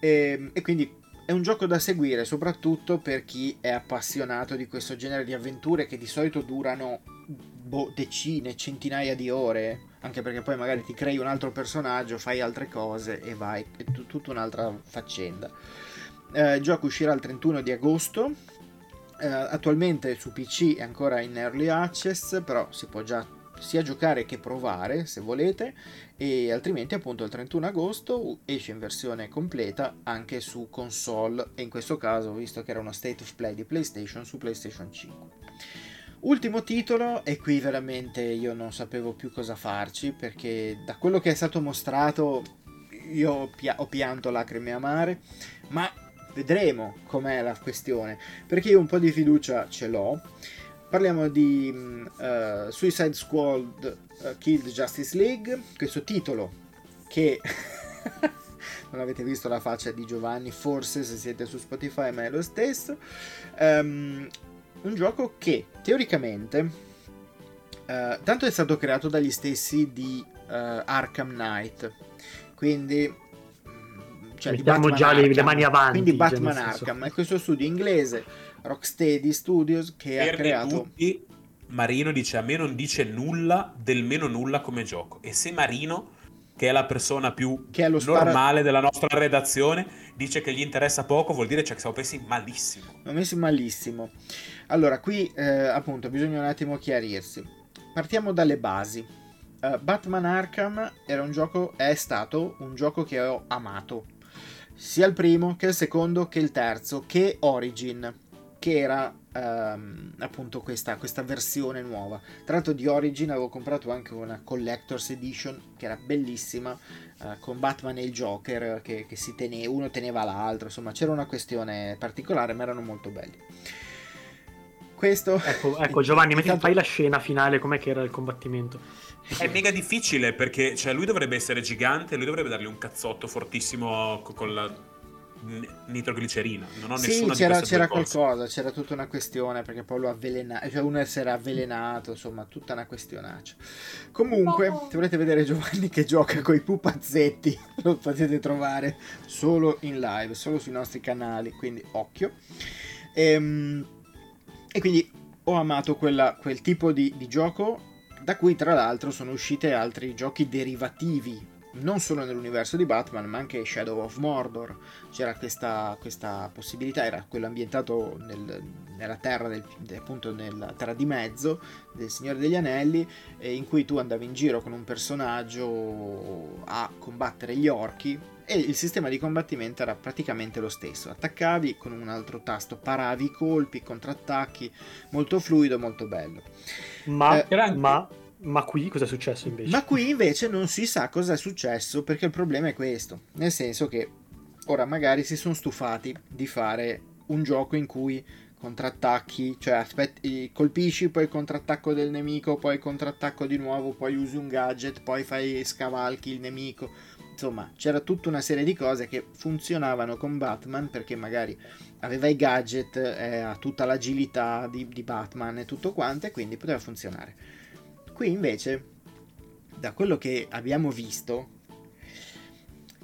S1: E, ehm, e quindi è un gioco da seguire soprattutto per chi è appassionato di questo genere di avventure che di solito durano boh, decine, centinaia di ore, anche perché poi magari ti crei un altro personaggio, fai altre cose e vai, è t- tutta un'altra faccenda. Eh, il gioco uscirà il 31 di agosto, eh, attualmente su PC è ancora in early access, però si può già sia giocare che provare se volete e altrimenti appunto il 31 agosto esce in versione completa anche su console e in questo caso visto che era uno state of play di PlayStation su PlayStation 5. Ultimo titolo e qui veramente io non sapevo più cosa farci perché da quello che è stato mostrato io ho pianto lacrime amare ma vedremo com'è la questione perché io un po' di fiducia ce l'ho Parliamo di uh, Suicide Squad uh, Killed Justice League, questo titolo che (laughs) non avete visto la faccia di Giovanni, forse se siete su Spotify, ma è lo stesso. Um, un gioco che teoricamente uh, tanto è stato creato dagli stessi di Arkham Knight, quindi
S2: mm, cioè Mettiamo già Arkham, le mani avanti.
S1: Quindi Batman Arkham è questo studio inglese Rocksteady Studios che per ha creato...
S3: Tutti, Marino dice a me non dice nulla del meno nulla come gioco e se Marino che è la persona più normale spara... della nostra redazione, dice che gli interessa poco, vuol dire che siamo messi malissimo.
S1: Siamo messi malissimo. Allora, qui eh, appunto bisogna un attimo chiarirsi. Partiamo dalle basi. Uh, Batman Arkham era un gioco, è stato un gioco che ho amato. Sia il primo che il secondo che il terzo che Origin che era um, appunto questa, questa, versione nuova. Tra l'altro di Origin avevo comprato anche una Collector's Edition che era bellissima, uh, con Batman e il Joker che, che si teneva, uno teneva l'altro, insomma c'era una questione particolare ma erano molto belli. questo...
S2: Ecco, (laughs) ecco Giovanni, metti, fai la scena finale, com'è che era il combattimento?
S3: È mega difficile perché cioè, lui dovrebbe essere gigante, lui dovrebbe dargli un cazzotto fortissimo con la nitroglicerina. Non ho sì, nessuna
S1: c'era, c'era qualcosa, c'era tutta una questione perché poi lo avvelena, cioè uno si era avvelenato, insomma, tutta una questionaccia. Comunque, se volete vedere Giovanni che gioca con i pupazzetti, (laughs) lo potete trovare solo in live, solo sui nostri canali, quindi occhio. Ehm, e, quindi ho amato quella, quel tipo di, di gioco da cui tra l'altro sono usciti altri giochi derivativi non solo nell'universo di Batman, ma anche Shadow of Mordor. C'era questa, questa possibilità, era quello ambientato nel, nella terra, del, appunto nella terra di mezzo del Signore degli Anelli, in cui tu andavi in giro con un personaggio a combattere gli orchi. E il sistema di combattimento era praticamente lo stesso. Attaccavi con un altro tasto, paravi i colpi, contrattacchi, molto fluido, molto bello.
S2: Ma, eh, ma ma qui cosa è successo invece?
S1: Ma qui invece non si sa cosa è successo perché il problema è questo. Nel senso che ora magari si sono stufati di fare un gioco in cui contrattacchi, cioè aspetti, colpisci, poi il contrattacco del nemico, poi il contrattacco di nuovo, poi usi un gadget, poi fai scavalchi il nemico. Insomma, c'era tutta una serie di cose che funzionavano con Batman perché magari aveva i gadget, eh, tutta l'agilità di, di Batman e tutto quanto e quindi poteva funzionare Qui invece, da quello che abbiamo visto,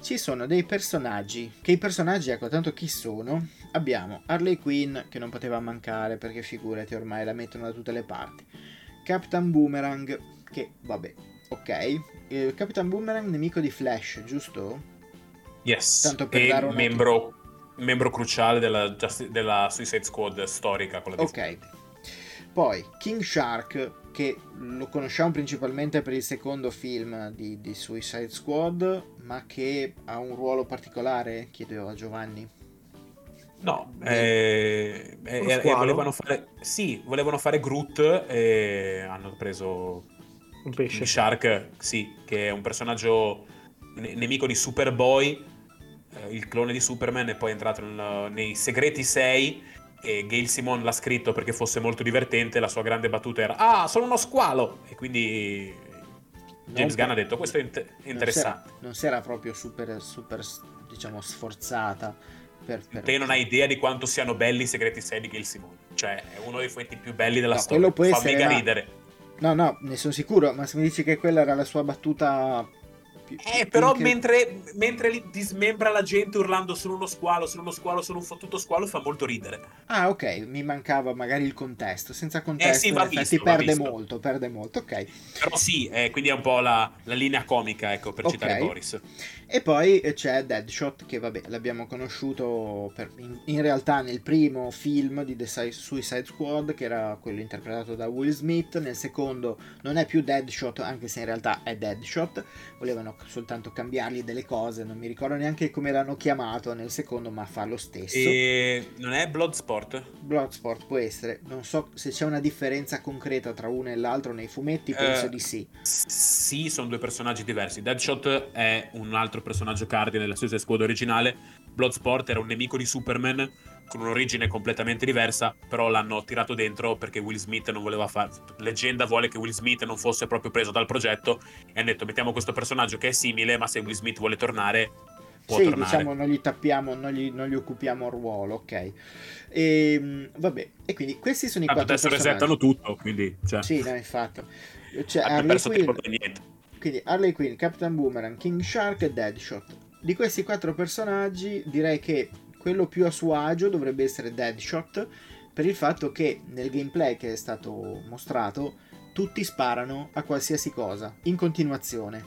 S1: ci sono dei personaggi, che i personaggi, ecco, tanto chi sono? Abbiamo Harley Quinn, che non poteva mancare, perché figurati, ormai la mettono da tutte le parti. Captain Boomerang, che vabbè, ok. Eh, Captain Boomerang, nemico di Flash, giusto?
S3: Yes, Tanto per e membro, membro cruciale della, della Suicide Squad storica. Quella
S1: ok. Poi King Shark, che lo conosciamo principalmente per il secondo film di, di Suicide Squad, ma che ha un ruolo particolare, chiedo a Giovanni.
S3: No, eh, eh, eh, volevano fare, sì, volevano fare Groot e hanno preso
S2: un pesce.
S3: Shark, sì, che è un personaggio ne- nemico di Superboy, eh, il clone di Superman, e poi è entrato nel, nei Segreti 6 e Gail Simon l'ha scritto perché fosse molto divertente, la sua grande battuta era Ah, sono uno squalo! E quindi James non Gunn ha detto questo è inter- interessante.
S1: Non si, era, proprio super, super diciamo, sforzata. Per, per...
S3: Te non hai idea di quanto siano belli i segreti 6 di Gail Simon. Cioè, è uno dei fumetti più belli della no, storia. Fa essere, mega ma... ridere.
S1: No, no, ne sono sicuro, ma se mi dici che quella era la sua battuta
S3: più, eh, però che... mentre, mentre dismembra la gente urlando sono uno squalo, sono uno squalo, sono un fottuto squalo, fa molto ridere.
S1: Ah, ok, mi mancava magari il contesto. Senza contesto, eh sì, va visto, perde visto. molto, perde molto, ok.
S3: Però sì, eh, quindi è un po' la, la linea comica, ecco, per okay. citare Boris.
S1: E poi c'è Deadshot, che vabbè, l'abbiamo conosciuto per, in, in, realtà nel primo film di The Suicide Squad, che era quello interpretato da Will Smith. Nel secondo non è più Deadshot, anche se in realtà è Deadshot. Volevano soltanto cambiargli delle cose, non mi ricordo neanche come l'hanno chiamato nel secondo, ma fa lo stesso.
S3: E non è Bloodsport?
S1: Bloodsport può essere, non so se c'è una differenza concreta tra uno e l'altro nei fumetti, penso uh, di sì.
S3: Sì, sono due personaggi diversi. Deadshot è un altro personaggio cardine della Suicide Squad originale, Bloodsport era un nemico di Superman con un'origine completamente diversa, però l'hanno tirato dentro perché Will Smith non voleva fare. Leggenda vuole che Will Smith non fosse proprio preso dal progetto e hanno detto mettiamo questo personaggio che è simile, ma se Will Smith vuole tornare, può
S1: sì,
S3: tornare.
S1: diciamo non gli tappiamo, non gli, non gli occupiamo il ruolo, ok. E, ehm, vabbè, e quindi questi sono i Tanto quattro
S3: adesso resettano tutto, quindi... Cioè...
S1: Sì, no, infatti. Cioè, Harley Quinn, quindi Harley Quinn, Captain Boomerang, King Shark e Deadshot. Di questi quattro personaggi direi che quello più a suo agio dovrebbe essere Deadshot per il fatto che nel gameplay che è stato mostrato tutti sparano a qualsiasi cosa in continuazione.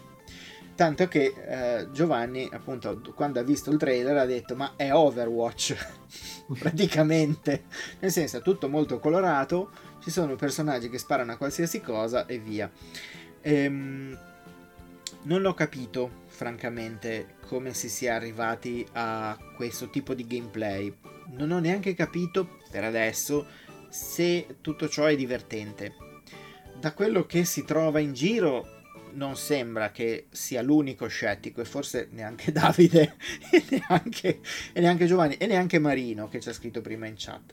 S1: Tanto che eh, Giovanni, appunto, quando ha visto il trailer ha detto: Ma è Overwatch (laughs) praticamente. Nel senso, è tutto molto colorato. Ci sono personaggi che sparano a qualsiasi cosa e via. Ehm, non l'ho capito francamente come si sia arrivati a questo tipo di gameplay. Non ho neanche capito per adesso se tutto ciò è divertente. Da quello che si trova in giro non sembra che sia l'unico scettico e forse neanche (laughs) Davide e neanche, e neanche Giovanni e neanche Marino che ci ha scritto prima in chat.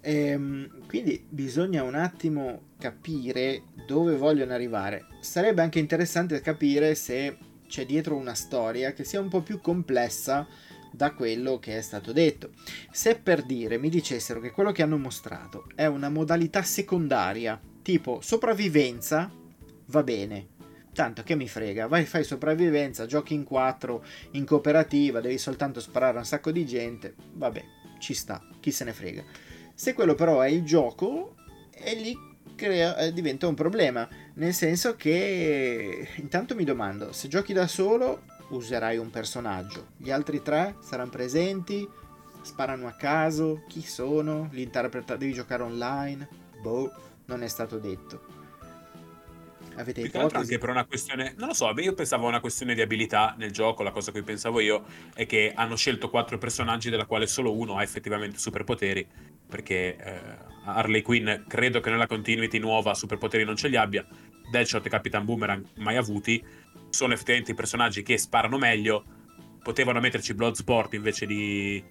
S1: Ehm, quindi bisogna un attimo capire dove vogliono arrivare. Sarebbe anche interessante capire se c'è dietro una storia che sia un po' più complessa da quello che è stato detto. Se per dire mi dicessero che quello che hanno mostrato è una modalità secondaria, tipo sopravvivenza, va bene. Tanto che mi frega, vai fai sopravvivenza, giochi in 4, in cooperativa, devi soltanto sparare un sacco di gente, vabbè, ci sta, chi se ne frega. Se quello però è il gioco, e lì crea, eh, diventa un problema, nel senso che intanto mi domando, se giochi da solo userai un personaggio, gli altri tre saranno presenti, sparano a caso, chi sono, l'interpreta devi giocare online, boh, non è stato detto.
S3: Avete ipotesi? Anche per una questione, non lo so, io pensavo a una questione di abilità nel gioco, la cosa che pensavo io è che hanno scelto quattro personaggi della quale solo uno ha effettivamente superpoteri, perché eh, Harley Quinn credo che nella continuity nuova superpoteri non ce li abbia, Deadshot e Capitan Boomerang mai avuti, sono effettivamente i personaggi che sparano meglio, potevano metterci Bloodsport invece di,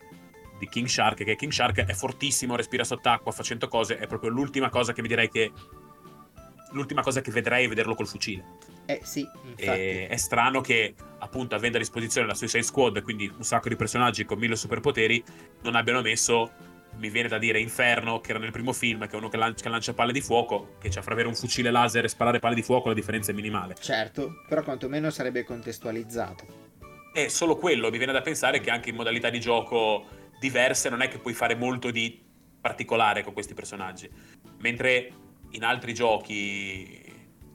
S3: di King Shark, che King Shark è fortissimo, respira sott'acqua, fa 100 cose, è proprio l'ultima cosa che mi direi che l'ultima cosa che vedrei è vederlo col fucile.
S1: Eh sì,
S3: è strano che, appunto, avendo a disposizione la Suicide Squad, quindi un sacco di personaggi con mille superpoteri, non abbiano messo, mi viene da dire, Inferno, che era nel primo film, che è uno che lancia, che lancia palle di fuoco, che c'ha fra avere un fucile laser e sparare palle di fuoco, la differenza è minimale.
S1: Certo, però quantomeno sarebbe contestualizzato.
S3: È solo quello, mi viene da pensare che anche in modalità di gioco diverse non è che puoi fare molto di particolare con questi personaggi. Mentre in altri giochi,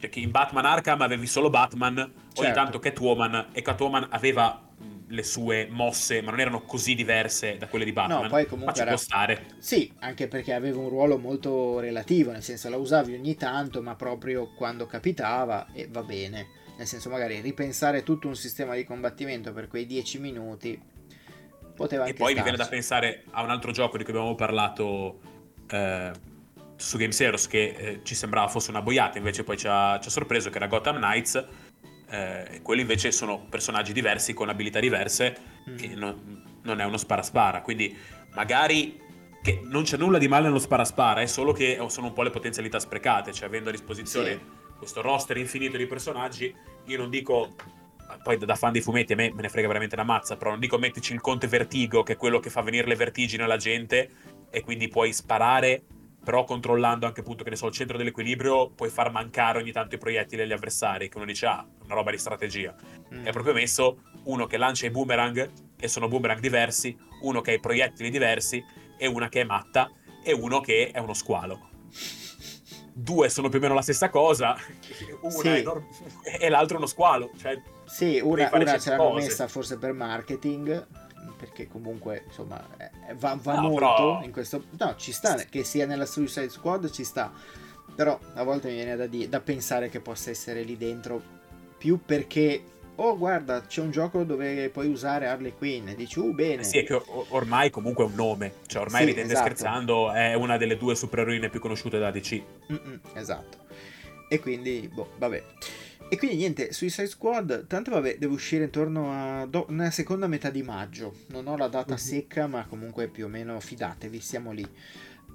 S3: cioè che in Batman Arkham avevi solo Batman, ogni certo. tanto Catwoman e Catwoman aveva le sue mosse, ma non erano così diverse da quelle di Batman. No, poi comunque ma era... può stare.
S1: Sì, anche perché aveva un ruolo molto relativo, nel senso la usavi ogni tanto, ma proprio quando capitava e va bene. Nel senso magari ripensare tutto un sistema di combattimento per quei 10 minuti poteva anche
S3: E poi
S1: starci.
S3: mi viene da pensare a un altro gioco di cui abbiamo parlato eh, su Game Heroes che eh, ci sembrava fosse una boiata, invece poi ci ha, ci ha sorpreso che era Gotham Knights. Eh, quelli invece sono personaggi diversi con abilità diverse mm. e non, non, è uno spara-spara. Quindi magari che non c'è nulla di male nello spara-spara, è solo che sono un po' le potenzialità sprecate, cioè avendo a disposizione sì. questo roster infinito di personaggi, io non dico poi da fan dei fumetti a me me ne frega veramente una mazza, però non dico mettici il conte vertigo, che è quello che fa venire le vertigini alla gente, e quindi puoi sparare però controllando anche appunto che ne so il centro dell'equilibrio puoi far mancare ogni tanto i proiettili agli avversari che uno dice ah una roba di strategia mm. è proprio messo uno che lancia i boomerang che sono boomerang diversi uno che ha i proiettili diversi e una che è matta e uno che è uno squalo due sono più o meno la stessa cosa (laughs) una sì. è enorme, e l'altro è uno squalo cioè,
S1: sì una, una ce l'hanno messa forse per marketing perché comunque insomma va, va no, molto però... in questo no ci sta che sia nella Suicide Squad ci sta però a volte mi viene da, di- da pensare che possa essere lì dentro più perché oh guarda c'è un gioco dove puoi usare Harley Quinn e dici uh bene.
S3: Sì è che ormai comunque è un nome cioè ormai sì, ridendo esatto. scherzando è una delle due supereroine più conosciute da DC
S1: Mm-mm, esatto. E quindi boh vabbè e quindi niente, Suicide Squad, tanto vabbè, deve uscire intorno a do- nella seconda metà di maggio. Non ho la data uh-huh. secca, ma comunque più o meno fidatevi, siamo lì.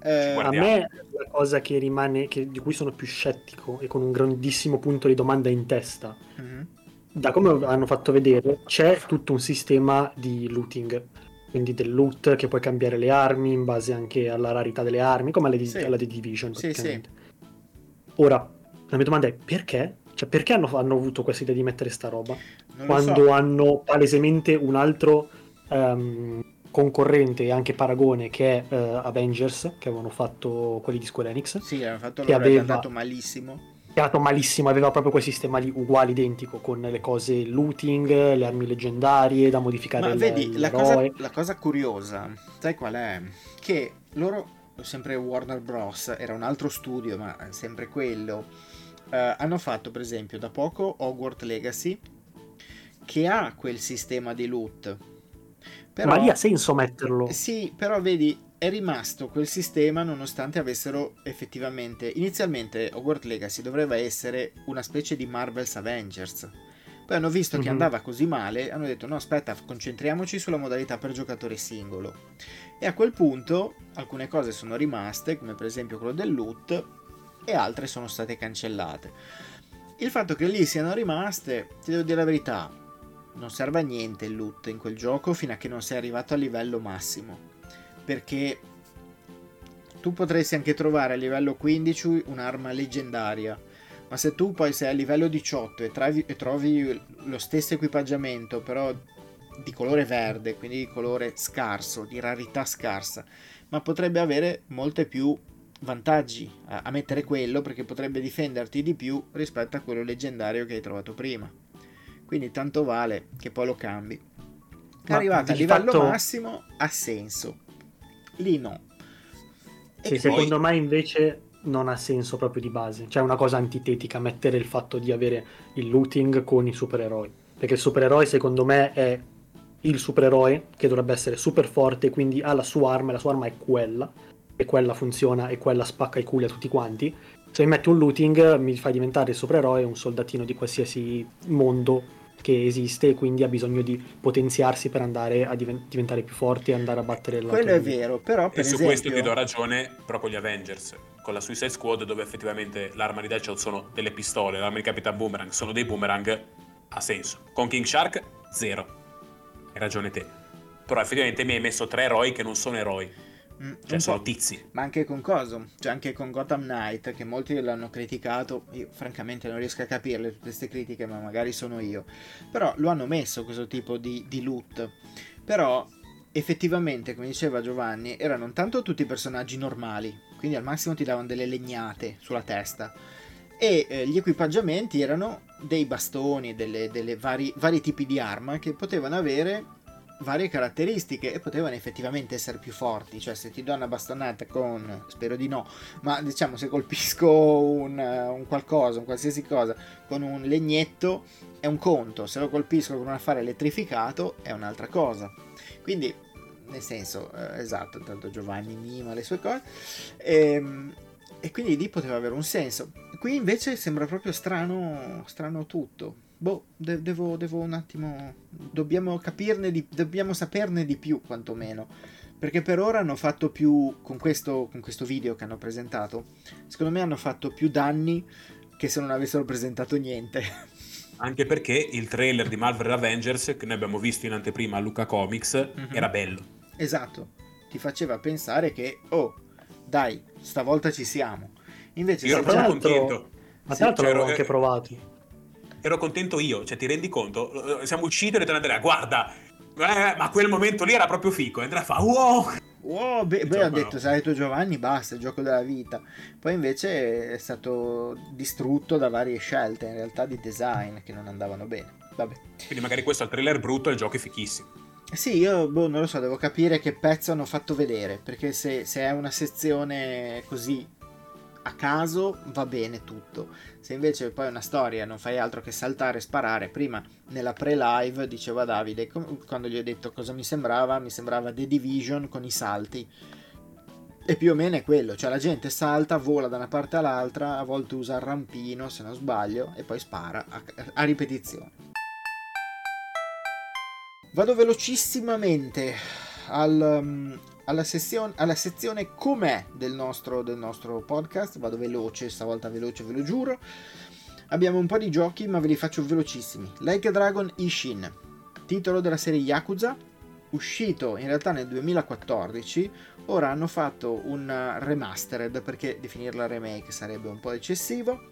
S2: Eh, a me la cosa che rimane, che, di cui sono più scettico e con un grandissimo punto di domanda in testa, uh-huh. da come hanno fatto vedere, c'è tutto un sistema di looting. Quindi del loot che puoi cambiare le armi in base anche alla rarità delle armi, come alla, di- sì. alla The Division. Sì, sì. Ora, la mia domanda è perché cioè, perché hanno, hanno avuto questa idea di mettere sta roba? Non quando so. hanno palesemente un altro um, concorrente e anche paragone che è uh, Avengers, che avevano fatto quelli di Square Enix.
S1: Sì, avevano fatto che aveva andato malissimo.
S2: È andato malissimo, aveva proprio quel sistema lì uguale, identico, con le cose looting, le armi leggendarie da modificare.
S1: Ma vedi, la cosa, la cosa curiosa, sai qual è? Che loro, sempre Warner Bros., era un altro studio, ma sempre quello Uh, hanno fatto per esempio da poco Hogwarts Legacy che ha quel sistema di loot
S2: Però, Ma lì ha senso metterlo.
S1: Sì, però vedi, è rimasto quel sistema nonostante avessero effettivamente... Inizialmente Hogwarts Legacy doveva essere una specie di Marvel's Avengers. Poi hanno visto mm-hmm. che mhm. andava così male, hanno detto no aspetta, concentriamoci sulla modalità per giocatore singolo. E a quel punto alcune cose sono rimaste, come per esempio quello del loot, e altre sono state cancellate. Il fatto che lì siano rimaste, ti devo dire la verità, non serve a niente il loot in quel gioco fino a che non sei arrivato al livello massimo. Perché tu potresti anche trovare a livello 15 un'arma leggendaria, ma se tu poi sei a livello 18 e, travi, e trovi lo stesso equipaggiamento, però di colore verde, quindi di colore scarso, di rarità scarsa, ma potrebbe avere molte più vantaggi a, a mettere quello perché potrebbe difenderti di più rispetto a quello leggendario che hai trovato prima. Quindi tanto vale che poi lo cambi. È arrivato a livello fatto... massimo, ha senso. Lì no.
S2: E sì, poi... secondo me invece non ha senso proprio di base. Cioè è una cosa antitetica mettere il fatto di avere il looting con i supereroi. Perché il supereroe secondo me è il supereroe che dovrebbe essere super forte, quindi ha la sua arma e la sua arma è quella. E quella funziona e quella spacca i culi a tutti quanti. Se mi metti un looting mi fai diventare il supereroe un soldatino di qualsiasi mondo che esiste e quindi ha bisogno di potenziarsi per andare a diventare più forti e andare a battere
S1: la Quello è vero, però per
S3: e
S1: esempio...
S3: su questo ti do ragione però con gli Avengers, con la Suicide Squad dove effettivamente l'arma di Deadshot sono delle pistole, l'arma di Capitan Boomerang sono dei boomerang, ha senso. Con King Shark, zero. Hai ragione te. Però effettivamente mi hai messo tre eroi che non sono eroi. Mm, cioè sono tizi.
S1: Ma anche con Coso, cioè anche con Gotham Knight, che molti l'hanno criticato, io francamente non riesco a capirle tutte queste critiche, ma magari sono io. Però lo hanno messo questo tipo di, di loot. Però effettivamente, come diceva Giovanni, erano tanto tutti personaggi normali, quindi al massimo ti davano delle legnate sulla testa. E eh, gli equipaggiamenti erano dei bastoni, delle, delle vari, vari tipi di arma che potevano avere varie caratteristiche e potevano effettivamente essere più forti. Cioè, se ti do una bastonata con, spero di no, ma diciamo se colpisco un, un qualcosa, un qualsiasi cosa con un legnetto è un conto, se lo colpisco con un affare elettrificato è un'altra cosa. Quindi, nel senso, eh, esatto, tanto Giovanni mima le sue cose. Ehm, e quindi lì poteva avere un senso. Qui invece sembra proprio strano, strano tutto boh, de- devo, devo, un attimo. Dobbiamo capirne di, dobbiamo saperne di più, quantomeno. Perché per ora hanno fatto più. Con questo, con questo video che hanno presentato, secondo me hanno fatto più danni che se non avessero presentato niente. (laughs)
S3: Anche perché il trailer di Marvel Avengers, che noi abbiamo visto in anteprima a Luca Comics, mm-hmm. era bello.
S1: Esatto, ti faceva pensare che, oh, dai, stavolta ci siamo. Invece,
S3: io ero proprio contento.
S2: Ma tra l'altro l'avevo anche provato
S3: ero contento io, cioè ti rendi conto? Eh, siamo usciti e ho detto a Andrea, guarda, eh, ma quel momento lì era proprio fico. E Andrea fa, wow!
S1: Wow, beh, beh ho detto, sai tu Giovanni, basta, il gioco della vita. Poi invece è stato distrutto da varie scelte, in realtà di design, che non andavano bene. Vabbè.
S3: Quindi magari questo è il trailer brutto e il gioco è fichissimo.
S1: Sì, io boh, non lo so, devo capire che pezzo hanno fatto vedere, perché se, se è una sezione così a caso va bene tutto. Se invece poi una storia non fai altro che saltare e sparare, prima nella pre-live diceva Davide, quando gli ho detto cosa mi sembrava, mi sembrava The Division con i salti. E più o meno è quello, cioè la gente salta, vola da una parte all'altra, a volte usa il rampino se non sbaglio, e poi spara a, a ripetizione. Vado velocissimamente al, um, alla, session- alla sezione com'è del nostro, del nostro podcast. Vado veloce, stavolta veloce, ve lo giuro. Abbiamo un po' di giochi, ma ve li faccio velocissimi. Like a Dragon Ishin, titolo della serie Yakuza, uscito in realtà nel 2014. Ora hanno fatto un remastered perché definirla remake sarebbe un po' eccessivo.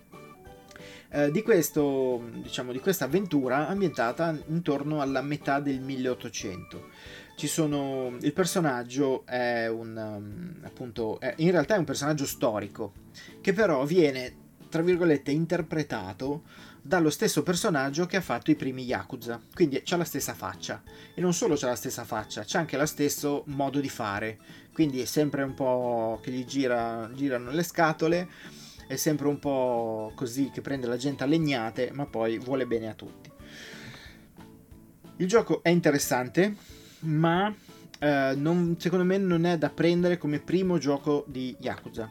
S1: Eh, di, questo, diciamo, di questa avventura ambientata intorno alla metà del 1800 ci sono il personaggio è un um, appunto è, in realtà è un personaggio storico che però viene tra virgolette interpretato dallo stesso personaggio che ha fatto i primi Yakuza. Quindi c'ha la stessa faccia. E non solo c'ha la stessa faccia c'è anche lo stesso modo di fare. Quindi è sempre un po' che gli gira, girano le scatole è sempre un po' così che prende la gente a legnate ma poi vuole bene a tutti. Il gioco è interessante ma eh, non, secondo me non è da prendere come primo gioco di Yakuza.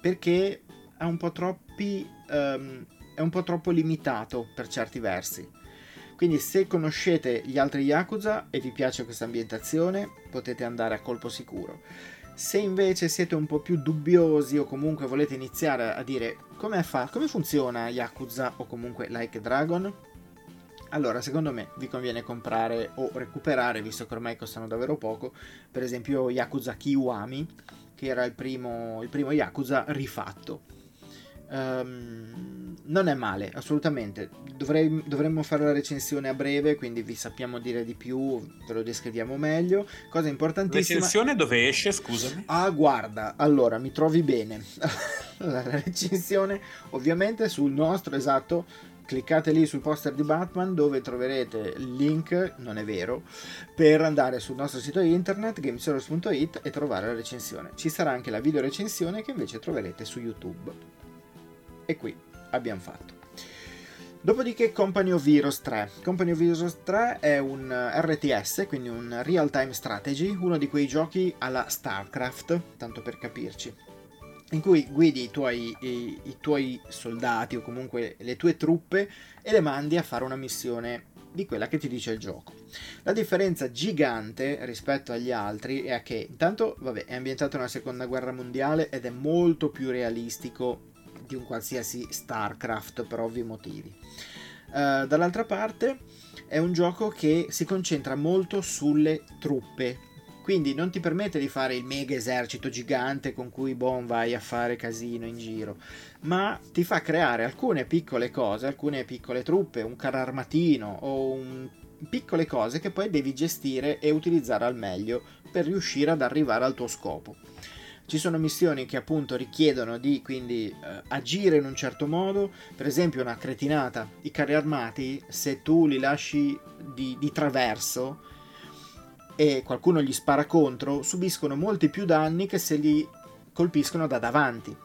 S1: Perché è un po' troppi um, è un po' troppo limitato per certi versi. Quindi se conoscete gli altri Yakuza e vi piace questa ambientazione potete andare a colpo sicuro. Se invece siete un po' più dubbiosi o comunque volete iniziare a dire come, fa, come funziona Yakuza o comunque Like Dragon allora secondo me vi conviene comprare o recuperare, visto che ormai costano davvero poco, per esempio Yakuza Kiwami, che era il primo, il primo Yakuza rifatto. Um, non è male, assolutamente. Dovrei, dovremmo fare la recensione a breve, quindi vi sappiamo dire di più, ve lo descriviamo meglio. Cosa importantissima.
S3: Recensione dove esce, scusami?
S1: Ah, guarda, allora mi trovi bene. (laughs) la recensione, ovviamente, sul nostro esatto cliccate lì sul poster di Batman dove troverete il link, non è vero, per andare sul nostro sito internet gameservice.it e trovare la recensione. Ci sarà anche la video recensione che invece troverete su YouTube. E qui abbiamo fatto. Dopodiché Company of Heroes 3. Company of Heroes 3 è un RTS, quindi un real time strategy, uno di quei giochi alla StarCraft, tanto per capirci in cui guidi i tuoi, i, i tuoi, soldati o comunque le tue truppe e le mandi a fare una missione di quella che ti dice il gioco. La differenza gigante rispetto agli altri è che intanto vabbè, è ambientato nella seconda guerra mondiale ed è molto più realistico di un qualsiasi StarCraft per ovvi motivi. Uh, dall'altra parte è un gioco che si concentra molto sulle truppe quindi non ti permette di fare il mega esercito gigante con cui bon vai a fare casino in giro, ma ti fa creare alcune piccole cose, alcune piccole truppe, un carro armatino o un... piccole cose che poi devi gestire e utilizzare al meglio per riuscire ad arrivare al tuo scopo. Ci sono missioni che appunto richiedono di quindi eh, agire in un certo modo, per esempio una cretinata, i carri armati se tu li lasci di, di traverso e qualcuno gli spara contro, subiscono molti più danni che se li colpiscono da davanti.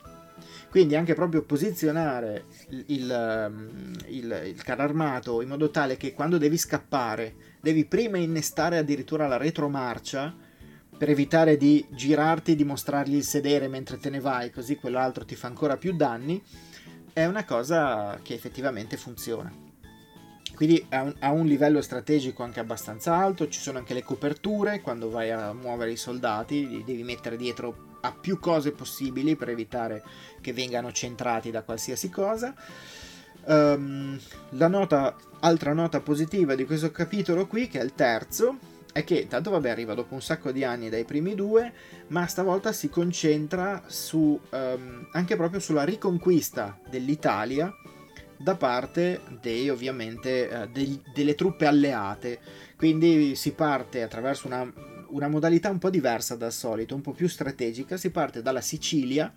S1: Quindi anche proprio posizionare il, il, il, il carro armato in modo tale che quando devi scappare devi prima innestare addirittura la retromarcia per evitare di girarti, di mostrargli il sedere mentre te ne vai, così quell'altro ti fa ancora più danni, è una cosa che effettivamente funziona. Quindi ha un, ha un, livello strategico anche abbastanza alto, ci sono anche le coperture, quando vai a muovere i soldati li devi mettere dietro a più cose possibili per evitare che vengano centrati da qualsiasi cosa. Um, la nota, altra nota positiva di questo capitolo qui, che è il terzo, è che tanto vabbè arriva dopo un sacco di anni dai primi due, ma stavolta si concentra su, um, anche proprio sulla riconquista dell'Italia da parte dei, ovviamente, eh, dei, delle truppe alleate. Quindi si parte attraverso una, una modalità un po' diversa dal solito, un po' più strategica, si parte dalla Sicilia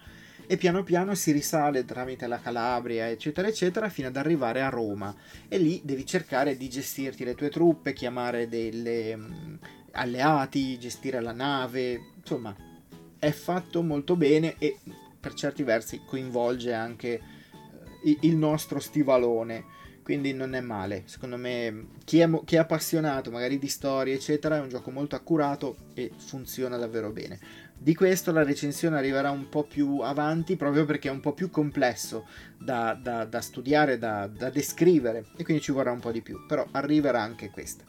S1: e piano piano si risale tramite la Calabria, eccetera, eccetera, fino ad arrivare a Roma. E lì devi cercare di gestirti le tue truppe, chiamare delle um, alleati, gestire la nave, insomma, è fatto molto bene e per certi versi coinvolge anche il nostro stivalone. Quindi non è male. Secondo me, chi è, chi è appassionato magari di storie, eccetera, è un gioco molto accurato e funziona davvero bene. Di questo la recensione arriverà un po' più avanti proprio perché è un po' più complesso da, da, da studiare, da, da, descrivere e quindi ci vorrà un po' di più, però arriverà anche questa.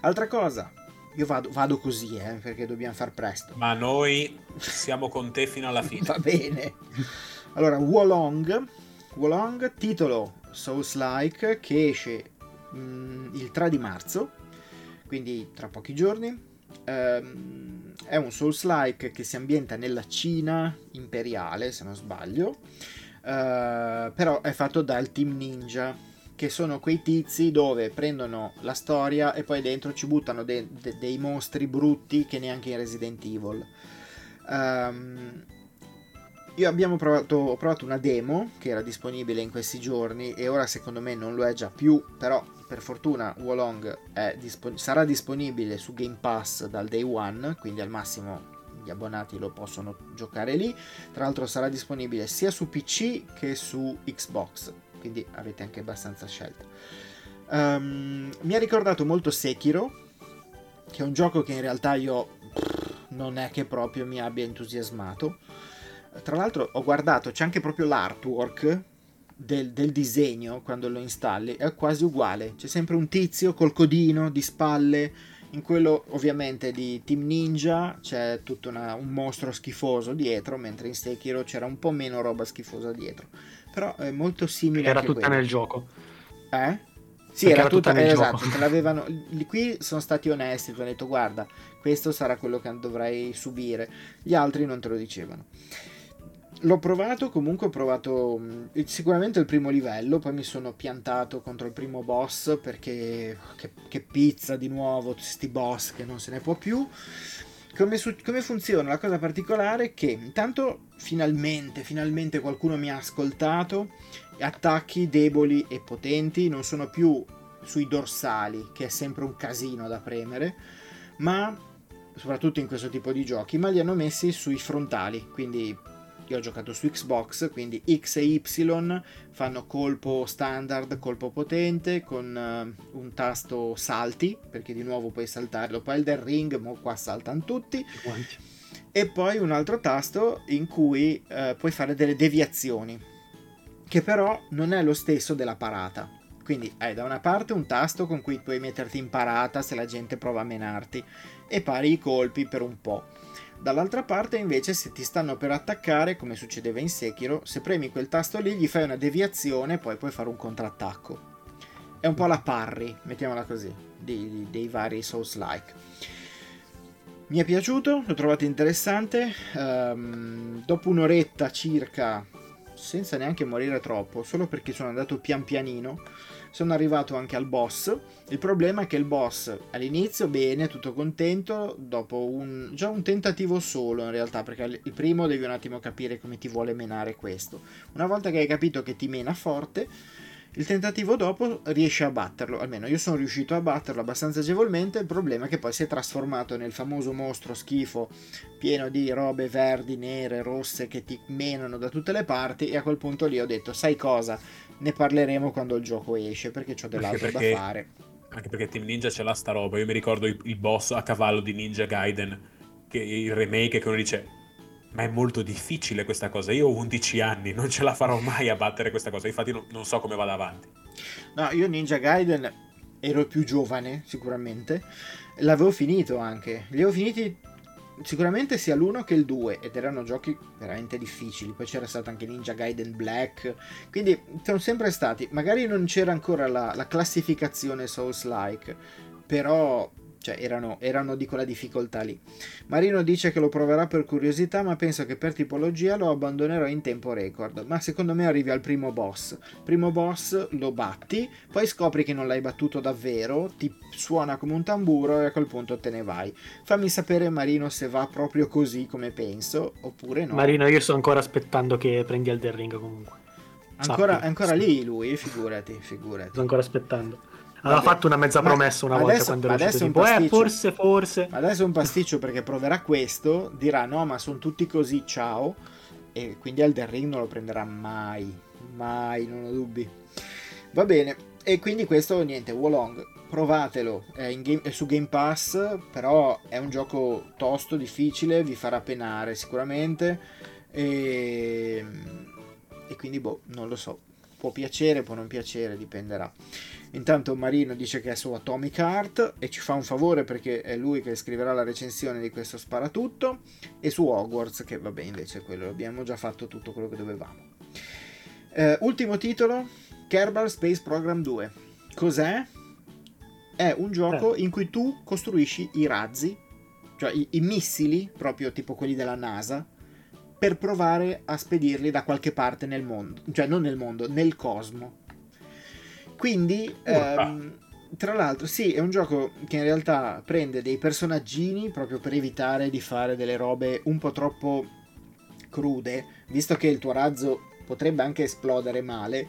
S1: Altra cosa, io vado, vado così eh, perché dobbiamo far presto.
S3: Ma noi siamo con te fino alla fine. (laughs)
S1: Va bene. Allora, Wolong Wolong, titolo Souls-like che esce mh, mm, il 3 di marzo, quindi tra pochi giorni. Um, è un Souls-like che si ambienta nella Cina imperiale, se non sbaglio, uh, però è fatto dal Team Ninja, che sono quei tizi dove prendono la storia e poi dentro ci buttano de- de- dei mostri brutti che neanche in Resident Evil. Um, io abbiamo provato, ho provato una demo che era disponibile in questi giorni e ora secondo me non lo è già più, però per fortuna Wolong dispon- sarà disponibile su Game Pass dal day one, quindi al massimo gli abbonati lo possono giocare lì. Tra l'altro sarà disponibile sia su PC che su Xbox, quindi avete anche abbastanza scelta. Um, mi ha ricordato molto Sekiro, che è un gioco che in realtà io non è che proprio mi abbia entusiasmato. Tra l'altro ho guardato, c'è anche proprio l'artwork del, del, disegno quando lo installi, è quasi uguale. C'è sempre un tizio col codino di spalle. In quello ovviamente di Team Ninja c'è tutto una, un mostro schifoso dietro, mentre in Sekiro c'era un po' meno roba schifosa dietro. Però è molto simile.
S2: Era tutta quello. nel gioco.
S1: Eh? Sì, era, era tutta, tutta nel esatto, gioco. l'avevano, qui sono stati onesti, ti hanno detto guarda, questo sarà quello che dovrai subire. Gli altri non te lo dicevano. L'ho provato, comunque ho provato sicuramente il primo livello, poi mi sono piantato contro il primo boss perché che, che pizza di nuovo, questi boss che non se ne può più. Come, su, come, funziona? La cosa particolare è che intanto finalmente, finalmente qualcuno mi ha ascoltato, attacchi deboli e potenti non sono più sui dorsali, che è sempre un casino da premere, ma soprattutto in questo tipo di giochi, ma li hanno messi sui frontali, quindi io ho giocato su Xbox, quindi X e Y fanno colpo standard, colpo potente, con uh, un tasto salti, perché di nuovo puoi saltare, dopo Elden Ring, ma qua saltano tutti. E poi un altro tasto in cui uh, puoi fare delle deviazioni, che però non è lo stesso della parata. Quindi hai da una parte un tasto con cui puoi metterti in parata se la gente prova a menarti e pari i colpi per un po' Dall'altra parte invece se ti stanno per attaccare, come succedeva in Sekiro, se premi quel tasto lì gli fai una deviazione e poi puoi fare un contrattacco. È un po' la parry, mettiamola così, dei, dei vari Souls-like. Mi è piaciuto, l'ho trovato interessante. Um, dopo un'oretta circa, senza neanche morire troppo, solo perché sono andato pian pianino, sono arrivato anche al boss. Il problema è che il boss all'inizio bene, tutto contento, dopo un, già un tentativo solo in realtà, perché il primo devi un attimo capire come ti vuole menare questo. Una volta che hai capito che ti mena forte, il tentativo dopo riesce a batterlo, almeno io sono riuscito a batterlo abbastanza agevolmente, il problema è che poi si è trasformato nel famoso mostro schifo pieno di robe verdi, nere, rosse che ti menano da tutte le parti e a quel punto lì ho detto sai cosa, ne parleremo quando il gioco esce perché ho dell'altro perché, da fare.
S3: Anche perché Team Ninja c'è la sta roba. Io mi ricordo il, il boss a cavallo di Ninja Gaiden, che il remake che uno dice ma è molto difficile questa cosa. Io ho 11 anni, non ce la farò mai a battere questa cosa. Infatti, non, non, so come vada avanti.
S1: No, io Ninja Gaiden ero più giovane, sicuramente. L'avevo finito anche. Li avevo finiti sicuramente sia l'1 che il 2 ed erano giochi veramente difficili. Poi c'era stato anche Ninja Gaiden Black. Quindi sono sempre stati magari non c'era ancora la, la classificazione Souls like però cioè erano, erano, di quella difficoltà lì. Marino dice che lo proverà per curiosità, ma penso che per tipologia lo abbandonerò in tempo record. Ma secondo me arrivi al primo boss. Primo boss lo batti, poi scopri che non l'hai battuto davvero, ti suona come un tamburo e a quel punto te ne vai. Fammi sapere, Marino, se va proprio così come penso, oppure no.
S2: Marino, io sto ancora aspettando che prendi Elden Ring comunque.
S1: Ancora, ancora lì lui, figurati, figurati.
S2: Sto ancora aspettando. Aveva fatto una mezza promessa una volta adesso, quando era uscito tipo, eh, forse, forse.
S1: Adesso è un pasticcio perché proverà questo, dirà no, ma sono tutti così, ciao. E quindi Elden Ring non lo prenderà mai, mai, non ho dubbi. Va bene, e quindi questo, niente, Wolong, provatelo, è, game, è, su Game Pass, però è un gioco tosto, difficile, vi farà penare sicuramente. E, e quindi, boh, non lo so, può piacere, può non piacere, dipenderà. Intanto Marino dice che è su Atomic Heart e ci fa un favore perché è lui che scriverà la recensione di questo sparatutto e su Hogwarts che vabbè invece quello abbiamo già fatto tutto quello che dovevamo. Eh, ultimo titolo, Kerbal Space Program 2. Cos'è? È un gioco eh. in cui tu costruisci i razzi, cioè i, i missili, proprio tipo quelli della NASA, per provare a spedirli da qualche parte nel mondo, cioè non nel mondo, nel cosmo. Quindi, ehm, tra l'altro, sì, è un gioco che in realtà prende dei personaggini proprio per evitare di fare delle robe un po' troppo crude, visto che il tuo razzo potrebbe anche esplodere male.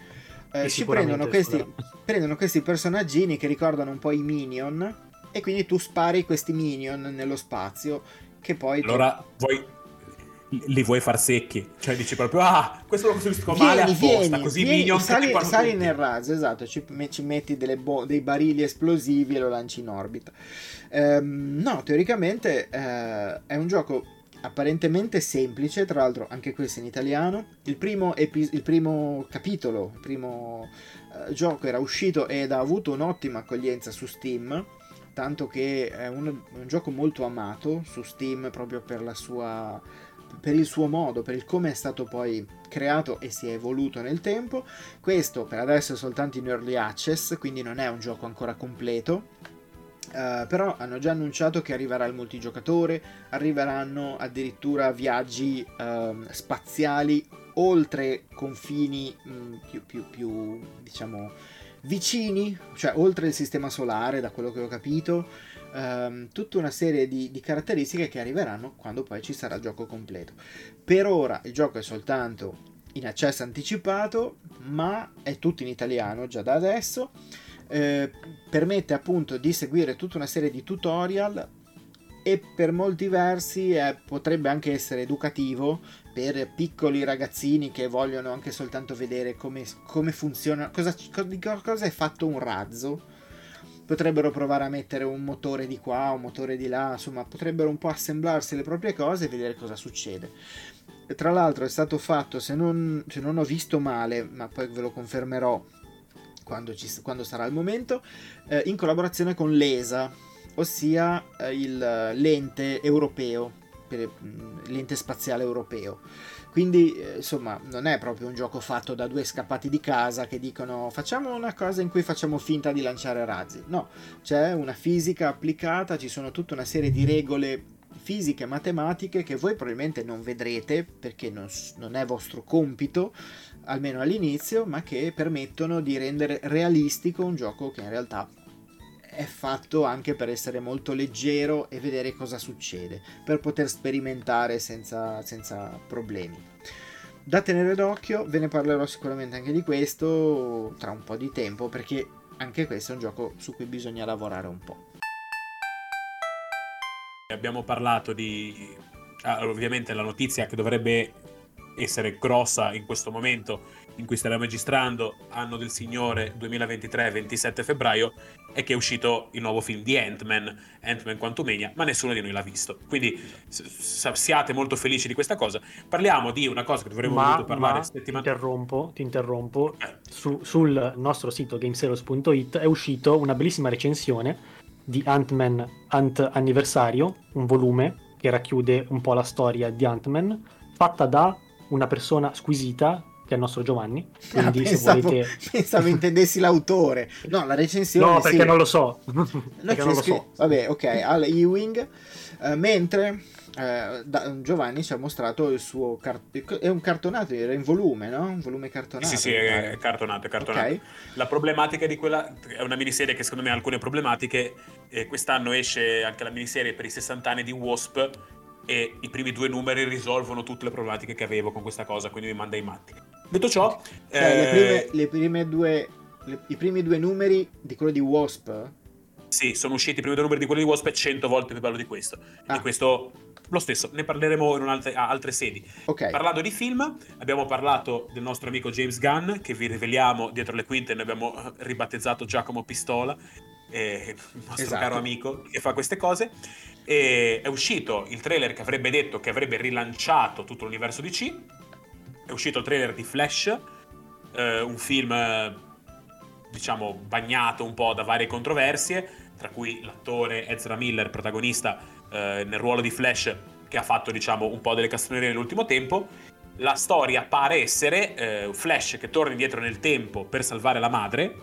S1: Eh, ci prendono questi, prendono questi personaggini che ricordano un po' i minion e quindi tu spari questi minion nello spazio che poi...
S3: Allora, tu... vuoi li vuoi far secchi. Cioè dici proprio, ah, questo lo costruisco male vieni, apposta, vieni, così vieni, minion
S1: sali, sali nel razzo, esatto, ci, ci metti bo- dei barili esplosivi e lo lanci in orbita. Ehm, no, teoricamente eh, è un gioco apparentemente semplice, tra l'altro anche questo in italiano. Il primo, epi- il primo capitolo, il primo uh, gioco era uscito ed ha avuto un'ottima accoglienza su Steam, tanto che è un, un gioco molto amato su Steam proprio per la sua per il suo modo, per il come è stato poi creato e si è evoluto nel tempo. Questo per adesso è soltanto in early access, quindi non è un gioco ancora completo. Uh, però hanno già annunciato che arriverà il multigiocatore, arriveranno addirittura viaggi uh, spaziali oltre confini mh, mm, più, più, più, diciamo, vicini, cioè oltre il sistema solare, da quello che ho capito, uh, tutta una serie di, di caratteristiche che arriveranno quando poi ci sarà il gioco completo. Per ora il gioco è soltanto in accesso anticipato, ma è tutto in italiano già da adesso eh, permette appunto di seguire tutta una serie di tutorial e per molti versi eh, potrebbe anche essere educativo per piccoli ragazzini che vogliono anche soltanto vedere come, come funziona, cosa, di cosa è fatto un razzo. Potrebbero provare a mettere un motore di qua, un motore di là, insomma, potrebbero un po' assemblarsi le proprie cose e vedere cosa succede. Tra l'altro è stato fatto, se non, se non ho visto male, ma poi ve lo confermerò, quando, ci, quando sarà il momento, eh, in collaborazione con l'ESA, ossia eh, il, l'ente europeo, per, mm, l'ente spaziale europeo. Quindi, eh, insomma, non è proprio un gioco fatto da due scappati di casa che dicono facciamo una cosa in cui facciamo finta di lanciare razzi. No, c'è una fisica applicata, ci sono tutta una serie di regole fisiche matematiche che voi probabilmente non vedrete perché non, non è vostro compito, almeno all'inizio, ma che permettono di rendere realistico un gioco che in realtà è fatto anche per essere molto leggero e vedere cosa succede, per poter sperimentare senza, senza problemi. Da tenere d'occhio, ve ne parlerò sicuramente anche di questo tra un po' di tempo, perché anche questo è un gioco su cui bisogna lavorare un po'.
S3: Abbiamo parlato di... Ah, ovviamente la notizia che dovrebbe essere grossa in questo momento in cui stiamo registrando, anno del Signore 2023-27 febbraio, è che è uscito il nuovo film di Ant-Man, Ant-Man Quantumania, ma nessuno di noi l'ha visto. Quindi siate molto felici di questa cosa. Parliamo di una cosa che dovremmo ma, parlare settimana
S2: Ti interrompo, ti interrompo. Eh. Su, sul nostro sito gameseros.it è uscito una bellissima recensione di Ant-Man Ant Anniversario, un volume che racchiude un po' la storia di Ant-Man, fatta da una persona squisita che è il nostro Giovanni.
S1: Ah, quindi ah, pensavo, se volete... pensavo intendessi l'autore. No, la recensione...
S2: No, perché sì. non lo so. (laughs) perché non lo
S1: so. Vabbè, ok, Al Ewing, uh, mentre uh, da, Giovanni ci ha mostrato il suo... Cart- è un cartonato, era in volume, no? Un volume cartonato.
S3: Sì, sì, è cartonato, è cartonato. Okay. La problematica di quella... è una miniserie che secondo me ha alcune problematiche. Eh, quest'anno esce anche la miniserie per i 60 anni di Wasp e i primi due numeri risolvono tutte le problematiche che avevo con questa cosa, quindi mi manda i matti. Detto ciò,
S1: cioè, eh... le, prime, le prime due, le, i primi due numeri di quello di Wasp?
S3: Sì, sono usciti i primi due numeri di quello di Wasp e 100 volte più bello di questo. Ah. Di questo lo stesso, ne parleremo in altre, a altre sedi.
S1: Okay.
S3: Parlando di film, abbiamo parlato del nostro amico James Gunn, che vi riveliamo dietro le quinte, ne abbiamo ribattezzato Giacomo Pistola, eh, il nostro esatto. caro amico che fa queste cose. E è uscito il trailer che avrebbe detto che avrebbe rilanciato tutto l'universo DC. È uscito il trailer di Flash, eh, un film diciamo bagnato un po' da varie controversie, tra cui l'attore Ezra Miller, protagonista eh, nel ruolo di Flash, che ha fatto diciamo un po' delle castronerie nell'ultimo tempo. La storia pare essere eh, Flash che torna indietro nel tempo per salvare la madre,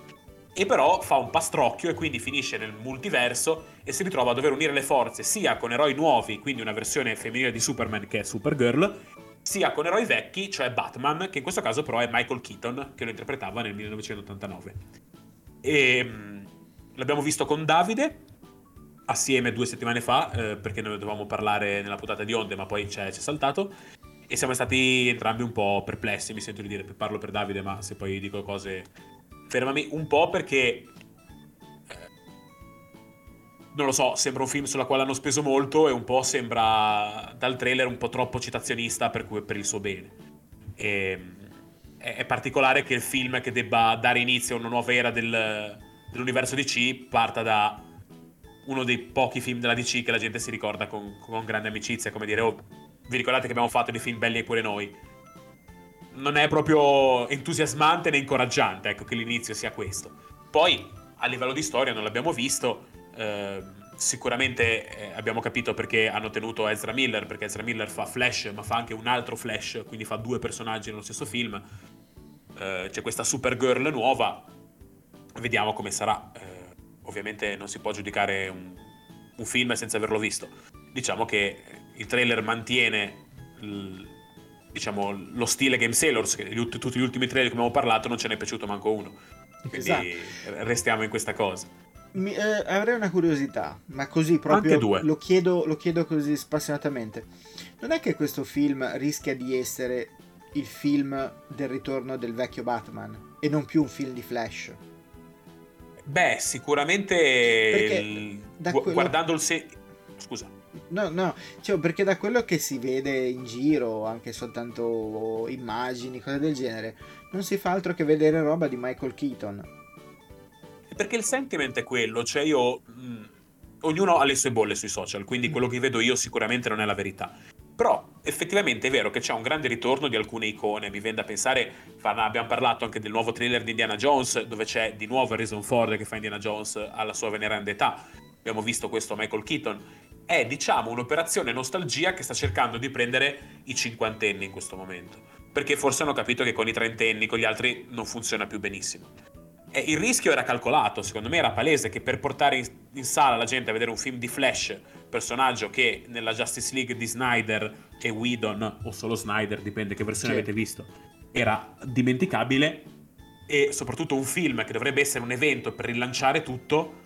S3: e però fa un pastrocchio e quindi finisce nel multiverso e si ritrova a dover unire le forze sia con eroi nuovi, quindi una versione femminile di Superman che è Supergirl, sia con eroi vecchi, cioè Batman, che in questo caso però è Michael Keaton, che lo interpretava nel 1989. E mh, l'abbiamo visto con Davide assieme due settimane fa, eh, perché noi dovevamo parlare nella puntata di Onde, ma poi c'è, c'è saltato. E siamo stati entrambi un po' perplessi, mi sento di dire, parlo per Davide, ma se poi dico cose fermami un po' perché eh, non lo so, sembra un film sulla quale hanno speso molto e un po' sembra dal trailer un po' troppo citazionista per, per il suo bene. E, è, particolare che il film che debba dare inizio a una nuova era del, dell'universo DC parta da uno dei pochi film della DC che la gente si ricorda con, con grande amicizia, come dire, oh, vi ricordate che abbiamo fatto dei film belli e pure noi? Non è proprio entusiasmante né incoraggiante, ecco, che l'inizio sia questo. Poi, a livello di storia, non l'abbiamo visto, eh, sicuramente abbiamo capito perché hanno tenuto Ezra Miller, perché Ezra Miller fa Flash, ma fa anche un altro Flash, quindi fa due personaggi nello stesso film. Eh, c'è questa Supergirl nuova, vediamo come sarà. Eh, ovviamente non si può giudicare un, un, film senza averlo visto. Diciamo che il trailer mantiene il, diciamo, lo stile Game Sailors, che gli, tutti gli ultimi trailer che abbiamo parlato non ce n'è piaciuto manco uno. Quindi esatto. restiamo in questa cosa.
S1: Mi, eh, avrei una curiosità, ma così proprio lo chiedo, lo chiedo così spassionatamente. Non è che questo film rischia di essere il film del ritorno del vecchio Batman e non più un film di Flash?
S3: Beh, sicuramente il... quello... guardando il se... Scusa.
S1: No, no, cioè, perché da quello che si vede in giro, anche soltanto immagini, cose del genere, non si fa altro che vedere roba di Michael Keaton.
S3: Perché il sentiment è quello, cioè io... Mh, ognuno ha le sue bolle sui social, quindi quello che vedo io sicuramente non è la verità. Però effettivamente è vero che c'è un grande ritorno di alcune icone, mi viene da pensare, abbiamo parlato anche del nuovo trailer di Indiana Jones, dove c'è di nuovo Harrison Ford che fa Indiana Jones alla sua veneranda età, abbiamo visto questo Michael Keaton, è diciamo un'operazione nostalgia che sta cercando di prendere i cinquantenni in questo momento, perché forse hanno capito che con i trentenni, con gli altri non funziona più benissimo. E il rischio era calcolato, secondo me era palese che per portare in, in sala la gente a vedere un film di Flash personaggio che nella Justice League di Snyder e Whedon, o solo Snyder, dipende che versione sì. avete visto, era dimenticabile e soprattutto un film che dovrebbe essere un evento per rilanciare tutto,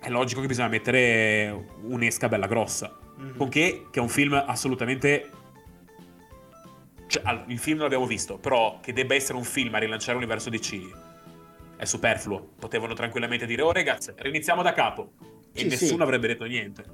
S3: è logico che bisogna mettere un'esca bella grossa. Mm-hmm. Con che, che è un film assolutamente... Cioè, il film l'abbiamo visto, però che debba essere un film a rilanciare l'universo DC è superfluo. Potevano tranquillamente dire, oh ragazzi, riniziamo da capo e sì, nessuno sì. avrebbe detto niente.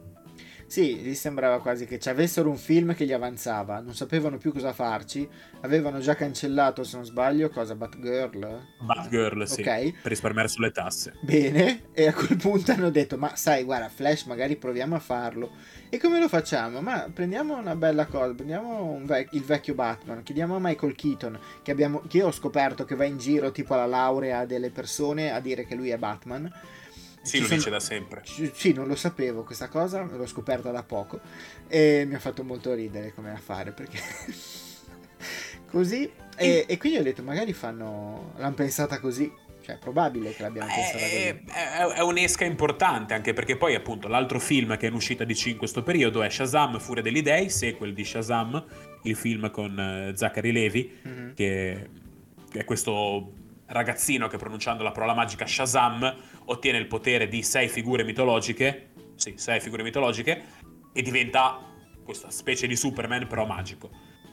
S1: Sì, gli sembrava quasi che ci avessero un film che gli avanzava, non sapevano più cosa farci, avevano già cancellato, se non sbaglio, cosa, Batgirl?
S3: Batgirl, sì, okay. per risparmiare sulle tasse.
S1: Bene, e a quel punto hanno detto, ma sai, guarda, Flash, magari proviamo a farlo. E come lo facciamo? Ma prendiamo una bella cosa, prendiamo vec- il vecchio Batman, chiediamo a Michael Keaton, che, abbiamo, che io ho scoperto che va in giro tipo alla laurea delle persone a dire che lui è Batman
S3: sì, lo sono... dice da sempre.
S1: Sì, non lo sapevo questa cosa, l'ho scoperta da poco e mi ha fatto molto ridere come affare perché (laughs) così e, e, quindi ho detto magari fanno l'hanno pensata così cioè è probabile che l'abbiano è, pensata così
S3: è, è, un'esca importante anche perché poi appunto l'altro film che è in uscita DC in questo periodo è Shazam Furia degli Dei sequel di Shazam il film con uh, Zachary Levi mm-hmm. che è questo ragazzino che pronunciando la parola magica Shazam ottiene il potere di sei figure mitologiche, sì, sei figure mitologiche, e diventa questa specie di Superman però magico.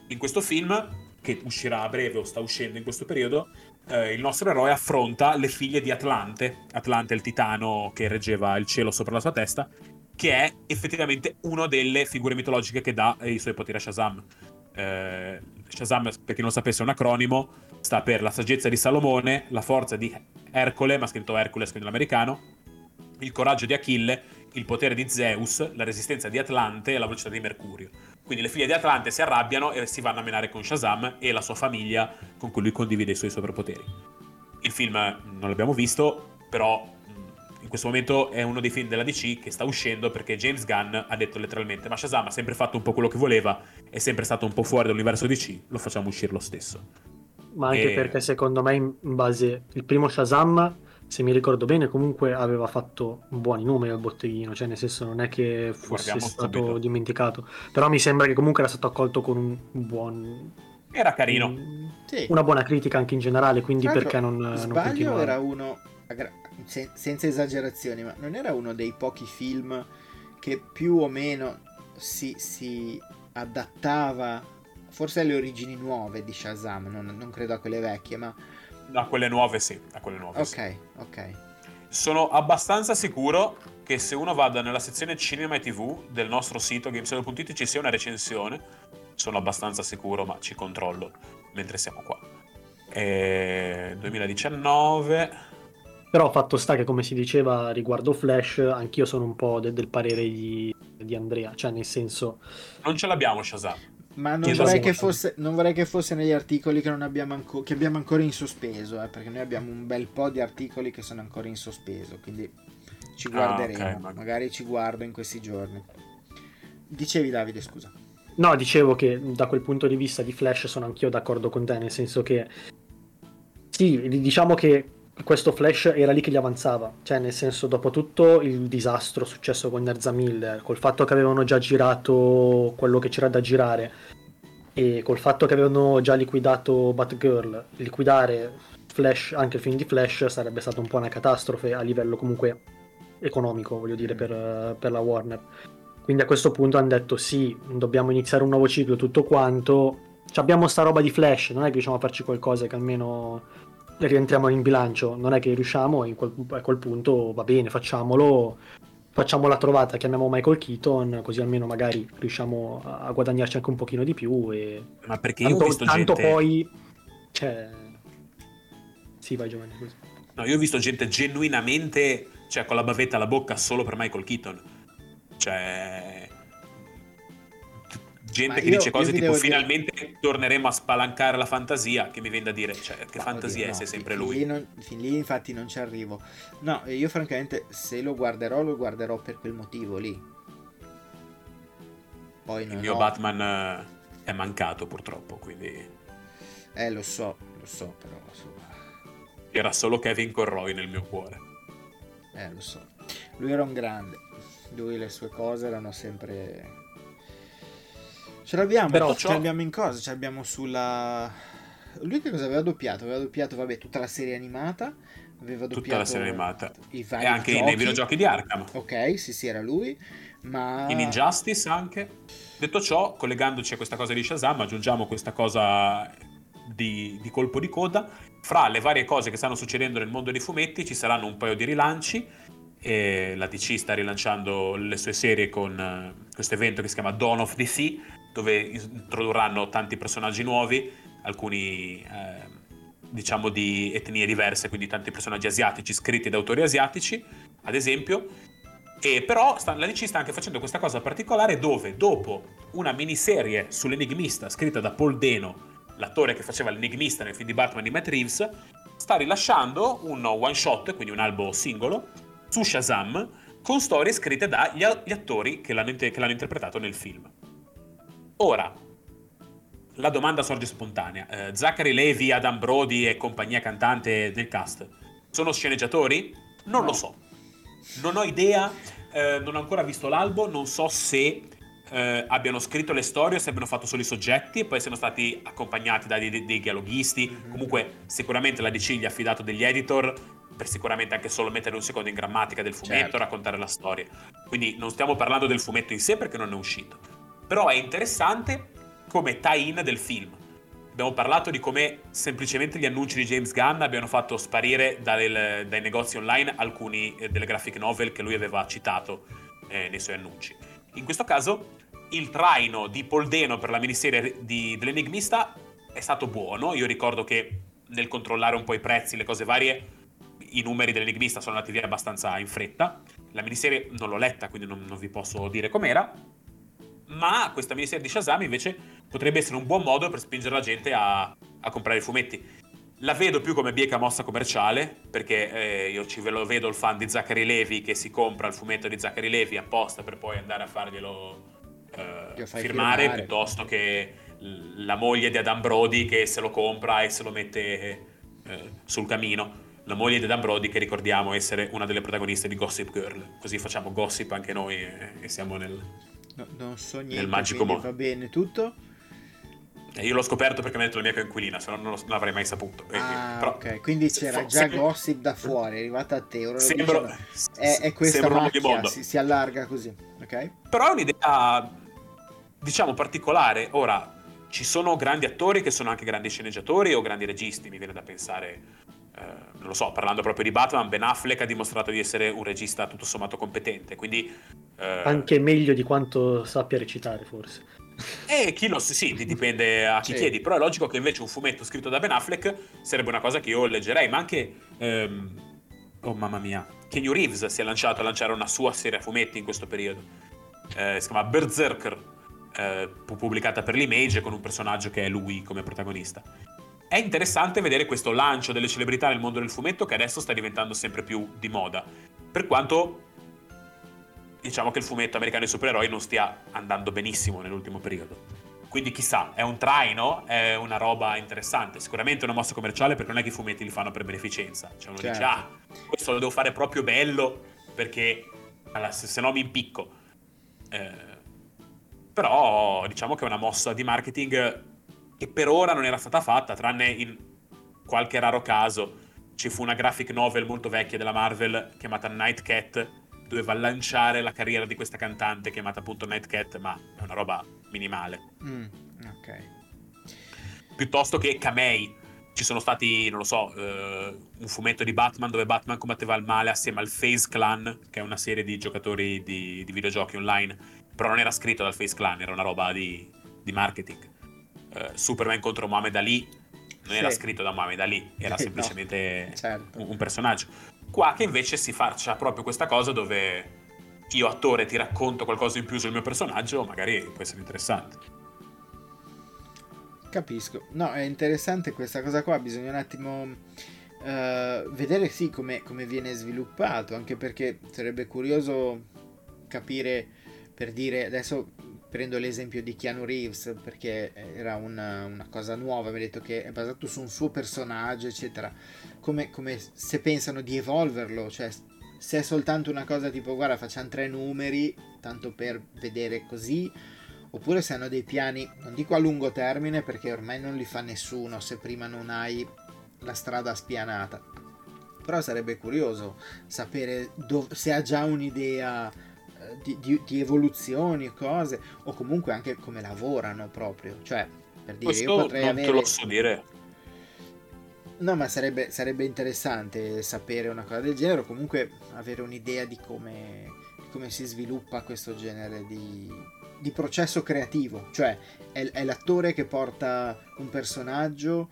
S3: In questo film, che uscirà a breve o sta uscendo in questo periodo, eh, il nostro eroe affronta le figlie di Atlante, Atlante il titano che reggeva il cielo sopra la sua testa, che è effettivamente una delle figure mitologiche che dà i suoi poteri a Shazam. Eh, Shazam, per chi non sapesse, è un acronimo, sta per la saggezza di Salomone, la forza di Ercole, ma scritto Hercules, quindi l'americano, il coraggio di Achille, il potere di Zeus, la resistenza di Atlante e la velocità di Mercurio. Quindi le figlie di Atlante si arrabbiano e si vanno a menare con Shazam e la sua famiglia con cui lui condivide i suoi superpoteri. Il film non l'abbiamo visto, però in questo momento è uno dei film della DC che sta uscendo perché James Gunn ha detto letteralmente ma Shazam ha sempre fatto un po' quello che voleva, è sempre stato un po' fuori dall'universo DC, lo facciamo uscire lo stesso
S2: ma anche e... perché secondo me in base il primo Shazam se mi ricordo bene comunque aveva fatto buoni numeri al botteghino cioè nel senso non è che fosse Guardiamo stato subito. dimenticato però mi sembra che comunque era stato accolto con un buon
S3: era carino
S2: un... sì. una buona critica anche in generale quindi perché non
S1: sbaglio
S2: non
S1: era uno senza esagerazioni ma non era uno dei pochi film che più o meno si, si adattava forse alle origini nuove di Shazam, non, non, credo a quelle vecchie, ma...
S3: A quelle nuove sì, a quelle nuove
S1: Ok,
S3: sì.
S1: ok.
S3: Sono abbastanza sicuro che se uno vada nella sezione cinema e tv del nostro sito gamesolo.it ci sia una recensione. Sono abbastanza sicuro, ma ci controllo mentre siamo qua. E 2019.
S2: Però fatto sta che come si diceva riguardo Flash, anch'io sono un po' de- del parere di, di, Andrea, cioè nel senso...
S3: Non ce l'abbiamo Shazam.
S1: Ma non vorrei, che fosse, non vorrei che fosse negli articoli che, abbiamo, anco, che abbiamo ancora in sospeso, eh, perché noi abbiamo un bel po' di articoli che sono ancora in sospeso, quindi ci guarderemo, ah, okay, magari ci guardo in questi giorni. Dicevi Davide, scusa.
S2: No, dicevo che da quel punto di vista di Flash sono anch'io d'accordo con te, nel senso che sì, diciamo che questo Flash era lì che gli avanzava, cioè nel senso dopo tutto il disastro successo con Nerza Miller, col fatto che avevano già girato quello che c'era da girare e col fatto che avevano già liquidato Batgirl, liquidare Flash, anche il film di Flash sarebbe stata un po' una catastrofe a livello comunque economico, voglio dire, per, per la Warner. Quindi a questo punto hanno detto sì, dobbiamo iniziare un nuovo ciclo, tutto quanto. abbiamo sta roba di Flash, non è che riusciamo a farci qualcosa che almeno rientriamo in bilancio, non è che riusciamo, in quel, a quel punto va bene, facciamolo, facciamo la trovata, chiamiamo Michael Keaton, così almeno magari riusciamo a guadagnarci anche un pochino di più. E...
S3: Ma perché tanto,
S2: io
S3: ho visto
S2: tanto
S3: gente...
S2: poi... Cioè... Sì, vai Giovanni.
S3: No, io ho visto gente genuinamente, cioè con la bavetta alla bocca solo per Michael Keaton. Cioè, gente Ma che io, dice cose tipo finalmente dire... torneremo a spalancare la fantasia che mi viene da dire cioè che no, fantasia oddio, è no, se sempre lui.
S1: lì non, fin lì infatti non ci arrivo. No io francamente se lo guarderò lo guarderò per quel motivo lì.
S3: Poi il mio ho... Batman eh, è mancato purtroppo quindi
S1: eh lo so lo so però insomma.
S3: Era solo Kevin Corroy nel mio cuore.
S1: Eh lo so. Lui era un grande. Lui le sue cose erano sempre Ce l'abbiamo, però ciò... ce l'abbiamo in cosa? Ce l'abbiamo sulla... Lui che cosa aveva doppiato? Aveva doppiato, vabbè, tutta la serie animata. Aveva doppiato
S3: tutta la serie animata. I vari e anche giochi. nei videogiochi di Arkham.
S1: Ok, sì, sì, era lui. Ma...
S3: In Injustice anche. Detto ciò, collegandoci a questa cosa di Shazam, aggiungiamo questa cosa di, di, colpo di coda. Fra le varie cose che stanno succedendo nel mondo dei fumetti ci saranno un paio di rilanci. La DC sta rilanciando le sue serie con uh, questo evento che si chiama Dawn of DC, dove introdurranno tanti personaggi nuovi, alcuni eh, diciamo di etnie diverse, quindi tanti personaggi asiatici scritti da autori asiatici, ad esempio. E però sta, la DC sta anche facendo questa cosa particolare dove dopo una miniserie sull'enigmista scritta da Paul Deno, l'attore che faceva l'enigmista nel film di Batman di Matt Reeves, sta rilasciando un one shot, quindi un albo singolo, su Shazam, con storie scritte dagli attori che l'hanno, che l'hanno interpretato nel film. Ora, la domanda sorge spontanea. Eh, Zachary Levi, Adam Brody e compagnia cantante del cast sono sceneggiatori? Non no. lo so. Non ho idea, eh, non ho ancora visto l'albo, non so se eh, abbiano scritto le storie o se abbiano fatto solo i soggetti e poi siano stati accompagnati da dei, dei dialoghisti. Mm-hmm. Comunque, sicuramente la DC gli ha affidato degli editor per sicuramente anche solo mettere un secondo in grammatica del fumetto, certo. raccontare la storia. Quindi non stiamo parlando del fumetto in sé perché non è uscito però è interessante come tie-in del film. Abbiamo parlato di come semplicemente gli annunci di James Gunn abbiano fatto sparire dal, dai negozi online alcuni eh, delle graphic novel che lui aveva citato eh, nei suoi annunci. In questo caso il traino di Poldeno per la miniserie di, dell'Enigmista è stato buono. Io ricordo che nel controllare un po' i prezzi, le cose varie, i numeri dell'Enigmista sono andati via abbastanza in fretta. La miniserie non l'ho letta, quindi non, non vi posso dire com'era ma questa miniserie di Shazam invece potrebbe essere un buon modo per spingere la gente a, a comprare i fumetti. La vedo più come bieca mossa commerciale, perché eh, io ci ve lo vedo il fan di Zachary Levi che si compra il fumetto di Zachary Levi apposta per poi andare a farglielo eh, firmare, firmare, piuttosto che la moglie di Adam Brody che se lo compra e se lo mette eh, sul camino. La moglie di Adam Brody che ricordiamo essere una delle protagoniste di Gossip Girl. Così facciamo gossip anche noi e, e siamo nel,
S1: No, non so niente. Nel magico mondo. Va bene, tutto?
S3: Eh, io l'ho scoperto perché mi ha detto la mia coinquilina, se no non, non l'avrei mai saputo.
S1: Ah, Però, ok, quindi c'era già sembra... gossip da fuori, è arrivata a te. Ora sembra... è, è questa macchia, si, si, allarga così, ok?
S3: Però è un'idea, diciamo, particolare. Ora, ci sono grandi attori che sono anche grandi sceneggiatori o grandi registi, mi viene da pensare non lo so, parlando proprio di Batman, Ben Affleck ha dimostrato di essere un regista tutto sommato competente, quindi...
S2: Eh... Anche meglio di quanto sappia recitare, forse.
S3: E chi lo sa, sì, dipende a chi sì. chiedi, però è logico che invece un fumetto scritto da Ben Affleck sarebbe una cosa che io leggerei, ma anche... Ehm... Oh mamma mia, Kenny Reeves si è lanciato a lanciare una sua serie a fumetti in questo periodo. Eh, si chiama Berserker, eh, pubblicata per l'Image con un personaggio che è lui come protagonista. È interessante vedere questo lancio delle celebrità nel mondo del fumetto che adesso sta diventando sempre più di moda. Per quanto diciamo che il fumetto americano dei supereroi non stia andando benissimo nell'ultimo periodo. Quindi chissà, è un traino, è una roba interessante. Sicuramente è una mossa commerciale perché non è che i fumetti li fanno per beneficenza. Cioè uno certo. dice, ah, questo lo devo fare proprio bello perché se, se no mi impicco. Eh, però diciamo che è una mossa di marketing che per ora non era stata fatta, tranne in qualche raro caso. Ci fu una graphic novel molto vecchia della Marvel chiamata Night Cat, doveva lanciare la carriera di questa cantante chiamata appunto Night Cat, ma è una roba minimale.
S1: Mm, ok.
S3: Piuttosto che Kamei. Ci sono stati, non lo so, uh, un fumetto di Batman dove Batman combatteva il male assieme al Face Clan, che è una serie di giocatori di, di videogiochi online. Però non era scritto dal Face Clan, era una roba di, di marketing eh, Superman contro Muhammad Ali non sì. era scritto da Muhammad Ali, era (laughs) semplicemente no, certo. un, un, personaggio. Qua che invece si faccia proprio questa cosa dove io attore ti racconto qualcosa in più sul mio personaggio, magari può essere interessante.
S1: Capisco. No, è interessante questa cosa qua, bisogna un attimo uh, vedere sì come, come viene sviluppato, anche perché sarebbe curioso capire per dire adesso prendo l'esempio di Keanu Reeves perché era una, una, cosa nuova, mi ha detto che è basato su un suo personaggio, eccetera. Come, come, se pensano di evolverlo, cioè se è soltanto una cosa tipo guarda facciamo tre numeri, tanto per vedere così, oppure se hanno dei piani, non dico a lungo termine perché ormai non li fa nessuno se prima non hai la strada spianata. Però sarebbe curioso sapere dov- se ha già un'idea di, di, di evoluzioni e cose, o comunque anche come lavorano proprio. Cioè, per dire,
S3: Questo io potrei non avere... te lo so dire.
S1: No, ma sarebbe, sarebbe, interessante sapere una cosa del genere, o comunque avere un'idea di come, di come si sviluppa questo genere di, di processo creativo. Cioè, è, è l'attore che porta un personaggio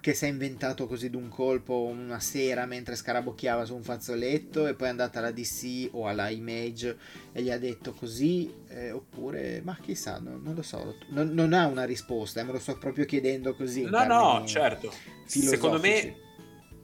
S1: che si è inventato così d'un colpo una sera mentre scarabocchiava su un fazzoletto e poi è andata alla DC o alla Image e gli ha detto così eh, oppure ma chissà non, non lo so non, non, ha una risposta eh, me lo sto proprio chiedendo così
S3: no no certo. Secondo me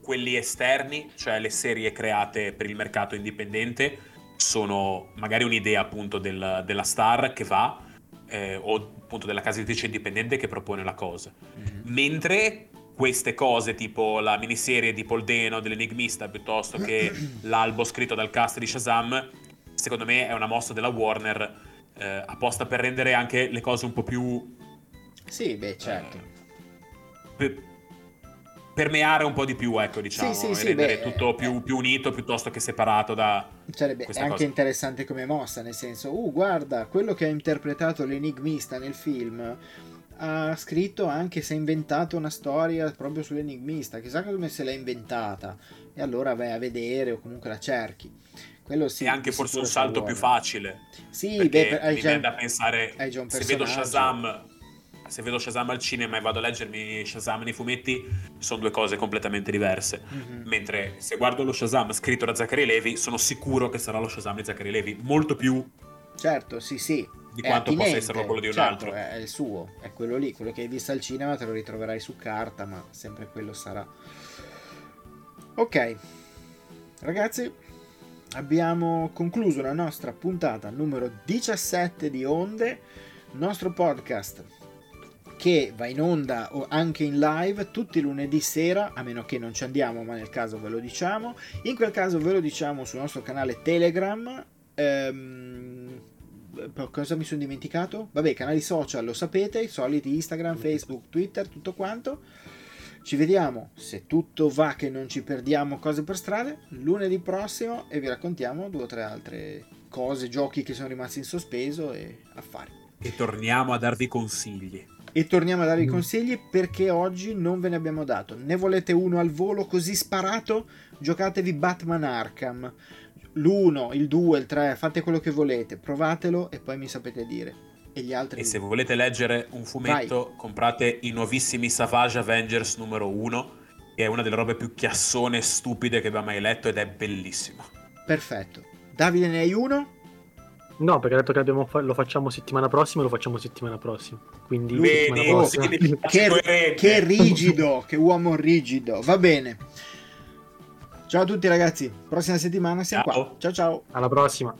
S3: quelli esterni cioè le serie create per il mercato indipendente sono magari un'idea appunto del, della star che va eh, o appunto della casa editrice indipendente che propone la cosa. Mm-hmm. mentre queste cose, tipo la miniserie di Paul Deno dell'Enigmista, piuttosto che (clears throat) l'albo scritto dal cast di Shazam, secondo me è una mossa della Warner eh, apposta per rendere anche le cose un po' più...
S1: Sì, beh, certo.
S3: Eh, per, permeare un po' di più, ecco, diciamo, sì, sì, rendere beh, tutto più, eh, più, unito piuttosto che separato da...
S1: Sarebbe è anche cosa. interessante come mossa, nel senso, uh, guarda, quello che ha interpretato l'enigmista nel film ha scritto anche se ha inventato una storia proprio sull'enigmista, chissà come se l'ha inventata, e allora vai a vedere o comunque la cerchi. Quello sì,
S3: è anche forse un salto più facile.
S1: Sì, beh, hai
S3: mi già, da pensare, se vedo Shazam se vedo Shazam al cinema e vado a leggermi Shazam nei fumetti, sono due cose completamente diverse. Mm-hmm. Mentre se guardo lo Shazam scritto da Zachary Levi, sono sicuro che sarà lo Shazam di Zachary Levi, molto più...
S1: Certo, sì, sì
S3: di quanto possa essere quello di un
S1: certo,
S3: altro.
S1: È il suo, è quello lì, quello che hai visto al cinema te lo ritroverai su carta, ma sempre quello sarà. Ok, ragazzi, abbiamo concluso la nostra puntata numero 17 di Onde, nostro podcast che va in onda o anche in live tutti i lunedì sera, a meno che non ci andiamo, ma nel caso ve lo diciamo. In quel caso ve lo diciamo sul nostro canale Telegram. Ehm, cosa mi sono dimenticato? Vabbè, canali social lo sapete, i soliti Instagram, Facebook, Twitter, tutto quanto. Ci vediamo, se tutto va che non ci perdiamo cose per strada, lunedì prossimo e vi raccontiamo due o tre altre cose, giochi che sono rimasti in sospeso e affari.
S3: E torniamo a darvi consigli.
S1: e torniamo a dare i mm. consigli perché oggi non ve ne abbiamo dato. Ne volete uno al volo così sparato? Giocatevi Batman Arkham. L'1, il 2, il 3, fate quello che volete, provatelo e poi mi sapete dire. E gli altri...
S3: E se volete leggere un fumetto, Vai. comprate i nuovissimi Savage Avengers numero 1, che è una delle robe più chiassone e stupide che abbia mai letto ed è bellissimo.
S1: Perfetto. Davide ne hai uno?
S2: No, perché ha detto che fa- lo facciamo settimana prossima, lo facciamo settimana prossima. Quindi
S1: Bene,
S2: oh,
S1: che, che rigido, che uomo rigido. Va bene. Ciao a tutti ragazzi, prossima settimana siamo ciao. qua. Ciao ciao.
S2: Alla prossima.